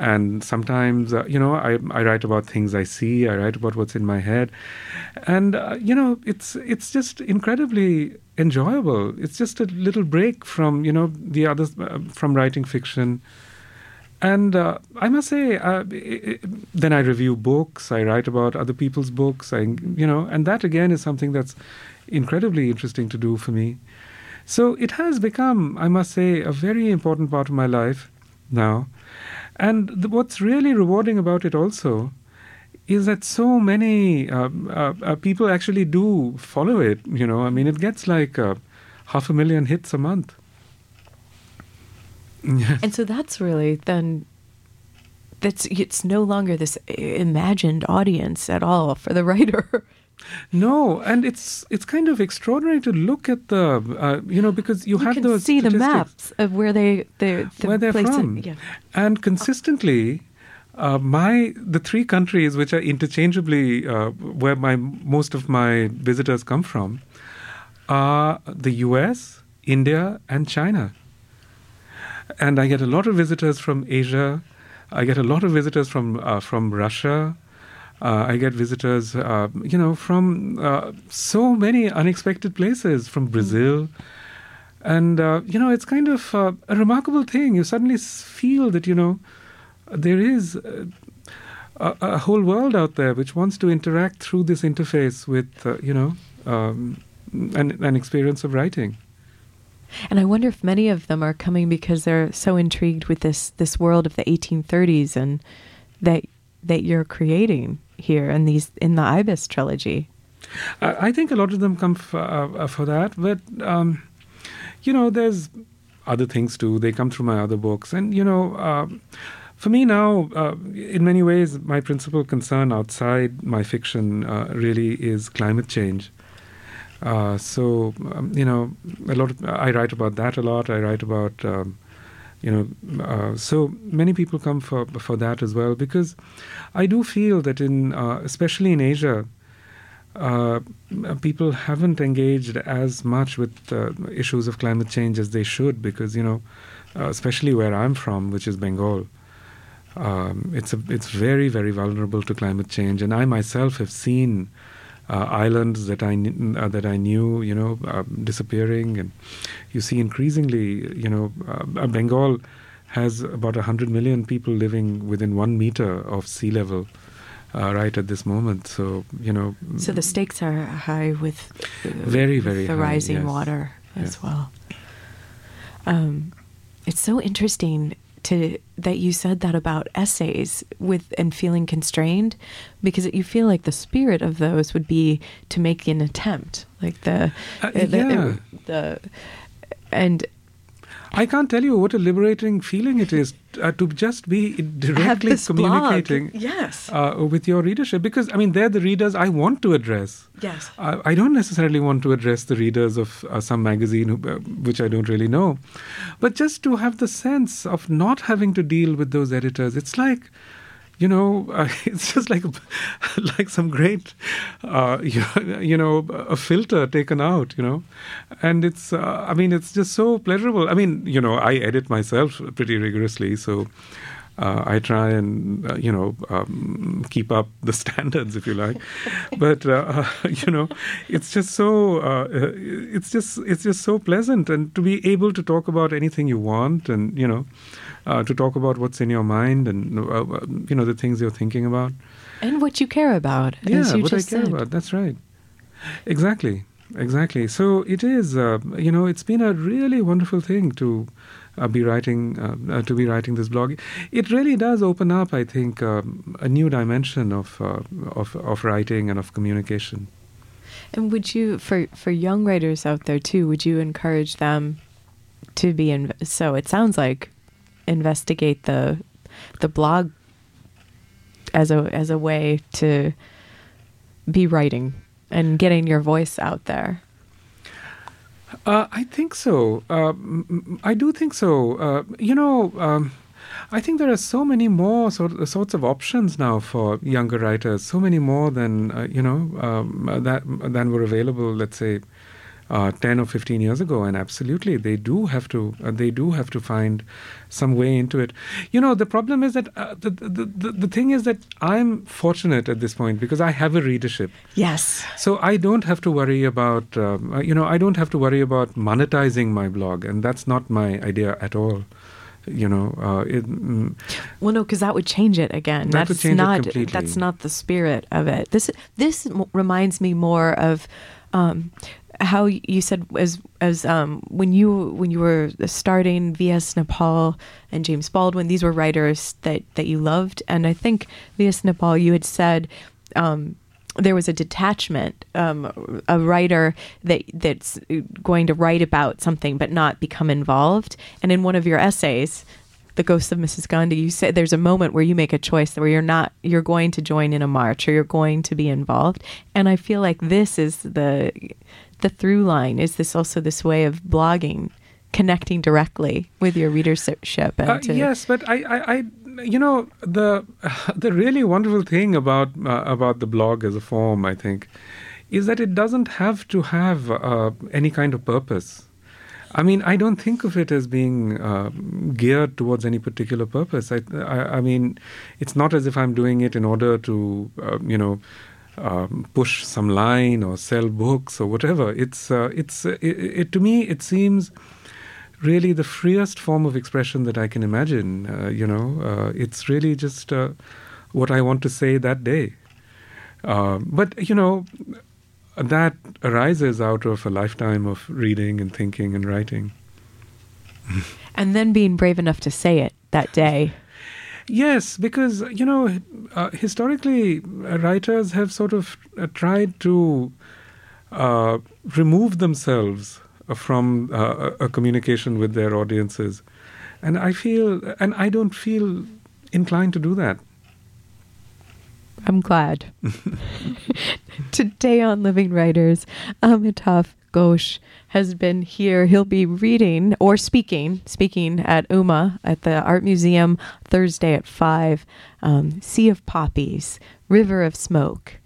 Speaker 6: and sometimes uh, you know I, I write about things i see i write about what's in my head. And uh, you know it's it's just incredibly enjoyable. It's just a little break from you know the others uh, from writing fiction. And uh, i must say uh, i i then i review books i write about other people's books i you know and that again is something that's incredibly interesting to do for me. So it has become i must say a very important part of my life now and the, what's really rewarding about it also is that so many uh, uh, uh, people actually do follow it. You know, I mean, it gets like uh, half a million hits a month. Yeah.
Speaker 5: And so that's really then that's it's no longer this imagined audience at all for the writer.
Speaker 6: No, and it's it's kind of extraordinary to look at the uh, you know because you,
Speaker 5: You
Speaker 6: have
Speaker 5: can
Speaker 6: those
Speaker 5: see the maps of where they they the
Speaker 6: where they're from.
Speaker 5: yeah.
Speaker 6: And consistently, uh, my the three countries which are interchangeably uh, where my most of my visitors come from are the U.S., India, and China. And I get a lot of visitors from Asia. I get a lot of visitors from uh, from Russia. Uh, I get visitors, uh, you know, from uh, so many unexpected places, from Brazil. And, uh, you know, it's kind of uh, a remarkable thing. You suddenly feel that, you know, there is uh, a, a whole world out there which wants to interact through this interface with, uh, you know, um, an, an experience of writing.
Speaker 5: And I wonder if many of them are coming because they're so intrigued with this this world of the 1830s and that that you're creating here in these in the Ibis trilogy.
Speaker 6: I, I think a lot of them come f- uh, for that, but um, you know, there's other things too. They come through my other books, and you know, um, for me now, uh, in many ways, my principal concern outside my fiction uh, really is climate change. Uh, so um, you know, a lot of I write about that a lot. I write about. Um, you know, uh, so many people come for for that as well because I do feel that in, uh, especially in Asia, uh, people haven't engaged as much with uh, issues of climate change as they should because you know, uh, especially where I'm from, which is Bengal, um, it's a, it's very very vulnerable to climate change, and I myself have seen uh, islands that I uh, that I knew, you know, um, disappearing, and you see increasingly, you know, uh, Bengal has about hundred million people living within one meter of sea level. Uh, right at this moment, so you know,
Speaker 5: So the stakes are high with uh,
Speaker 6: Very,
Speaker 5: with
Speaker 6: very
Speaker 5: the
Speaker 6: high,
Speaker 5: rising
Speaker 6: yes.
Speaker 5: water as
Speaker 6: Yes.
Speaker 5: well. Um, it's so interesting to that you said that about essays with and feeling constrained because you feel like the spirit of those would be to make an attempt, like the
Speaker 6: Uh,
Speaker 5: the,
Speaker 6: yeah.
Speaker 5: the and
Speaker 6: I can't tell you what a liberating feeling it is uh, to just be directly
Speaker 5: blog.
Speaker 6: communicating
Speaker 5: Yes.
Speaker 6: uh, with your readership because I mean they're the readers I want to address.
Speaker 5: Yes.
Speaker 6: I, I don't necessarily want to address the readers of uh, some magazine who, uh, which I don't really know, but just to have the sense of not having to deal with those editors. It's like you know, uh, it's just like like some great, uh, you, you know, a filter taken out, you know, and it's. Uh, I mean, it's just so pleasurable. I mean, you know, I edit myself pretty rigorously, so. Uh, I try and uh, you know um, keep up the standards, if you like, but uh, you know it's just so uh, uh, it's just it's just so pleasant, and to be able to talk about anything you want, and you know uh, to talk about what's in your mind and you know the things you're thinking about,
Speaker 5: and what you care about.
Speaker 6: Yeah,
Speaker 5: what
Speaker 6: I care
Speaker 5: said.
Speaker 6: about. That's right. Exactly, exactly. So it is. you know, it's been a really wonderful thing to uh, be writing uh, uh, to be writing this blog. It really does open up, I think, um, a new dimension of, of of writing and of communication.
Speaker 5: And would you, for for young writers out there too, would you encourage them to be in? So it sounds like investigate the the blog as a as a way to be writing and getting your voice out there.
Speaker 6: Uh, I think so. Uh, I do think so. Uh, you know, um, I think there are so many more sort, sorts of options now for younger writers. So many more than uh, you know um, that than were available. Let's say uh, 10 or 15 years ago and absolutely they do have to uh, they do have to find some way into it. You know the problem is that uh, the, the, the, the thing is that i'm fortunate at this point because i have a readership.
Speaker 5: Yes.
Speaker 6: So i don't have to worry about um, uh, you know i don't have to worry about monetizing my blog and that's not my idea at all you know uh, it, mm,
Speaker 5: well no because that would change it again.
Speaker 6: That
Speaker 5: that's not that's not the spirit of it. This this reminds me more of um, how you said as as um, when you when you were starting V.S. Naipaul and James Baldwin, these were writers that that you loved, and I think V.S. Naipaul, you had said. Um, there was a detachment, um, a writer that that's going to write about something but not become involved. And in one of your essays, the ghost of Mrs. Gandhi, you say there's a moment where you make a choice where you're not you're going to join in a march or you're going to be involved. And I feel like this is the the through line? Is this also this way of blogging, connecting directly with your readership?
Speaker 6: Uh, yes, but I, I, I, you know, the the really wonderful thing about uh, about the blog as a form, I think, is that it doesn't have to have uh, any kind of purpose. I mean, I don't think of it as being uh, geared towards any particular purpose. I, I, I, mean, it's not as if I'm doing it in order to, uh, you know, um, push some line or sell books or whatever. It's uh, it's uh, it, it, to me it seems really the freest form of expression that I can imagine. Uh, you know, uh, it's really just uh, what I want to say that day. Um, but you know, that arises out of a lifetime of reading and thinking and writing.
Speaker 5: and then being brave enough to say it that day.
Speaker 6: Yes, because you know, uh, historically, uh, writers have sort of uh, tried to uh, remove themselves from uh, a communication with their audiences, and I feel, and I don't feel inclined to do that.
Speaker 5: I'm glad. Today on Living Writers, Amitav Ghosh has been here. He'll be reading or speaking, speaking at UMMA at the Art Museum Thursday at 5. Um, sea of Poppies, River of Smoke.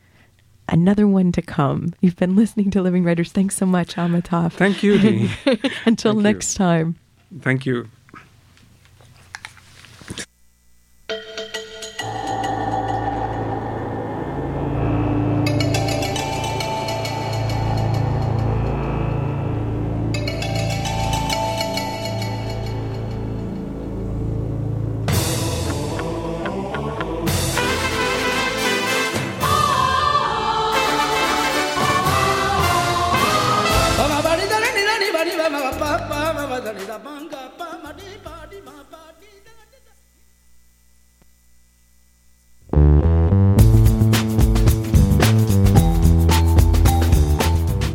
Speaker 5: Another one to come. You've been listening to Living Writers. Thanks so much, Amitav.
Speaker 6: Thank you, Dee.
Speaker 5: Until
Speaker 6: Thank
Speaker 5: next
Speaker 6: you.
Speaker 5: time.
Speaker 6: Thank you.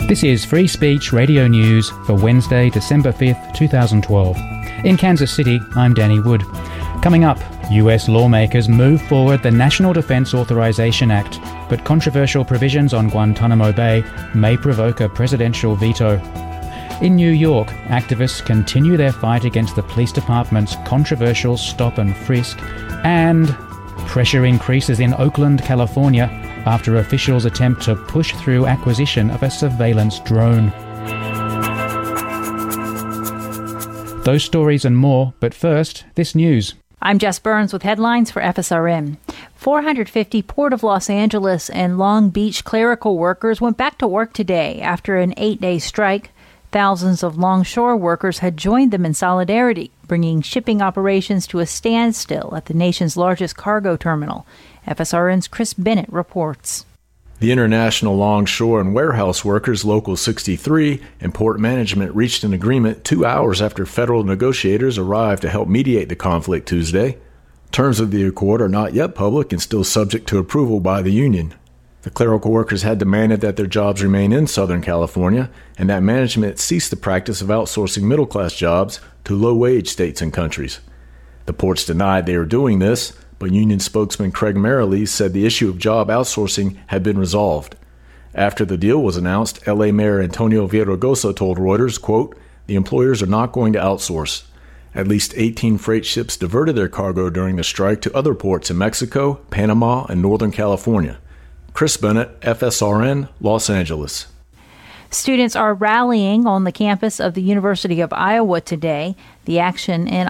Speaker 1: This is Free Speech Radio News for Wednesday, December 5th, 2012. In Kansas City, I'm Danny Wood. Coming up, US lawmakers move forward the National Defense Authorization Act, but controversial provisions on Guantanamo Bay may provoke a presidential veto. In New York, activists continue their fight against the police department's controversial stop and frisk, and Pressure increases in Oakland, California, after officials attempt to push through acquisition of a surveillance drone. Those stories and more, but first, this news.
Speaker 7: I'm Jess Burns with headlines for FSRN. 450 Port of Los Angeles and Long Beach clerical workers went back to work today after an eight day strike. Thousands of longshore workers had joined them in solidarity, bringing shipping operations to a standstill at the nation's largest cargo terminal. FSRN's Chris Bennett reports.
Speaker 8: The International Longshore and Warehouse Workers Local 63 and Port Management reached an agreement two hours after federal negotiators arrived to help mediate the conflict Tuesday. Terms of the accord are not yet public and still subject to approval by the union. The clerical workers had demanded that their jobs remain in Southern California and that management cease the practice of outsourcing middle class jobs to low wage states and countries. The ports denied they were doing this, but union spokesman Craig Merrilees said the issue of job outsourcing had been resolved. After the deal was announced, LA Mayor Antonio Villaraigosa told Reuters, quote, "The employers are not going to outsource. At least 18 freight ships diverted their cargo during the strike to other ports in Mexico, Panama, and Northern California." Chris Bennett, FSRN, Los Angeles.
Speaker 7: Students are rallying on the campus of the University of Iowa today. The action in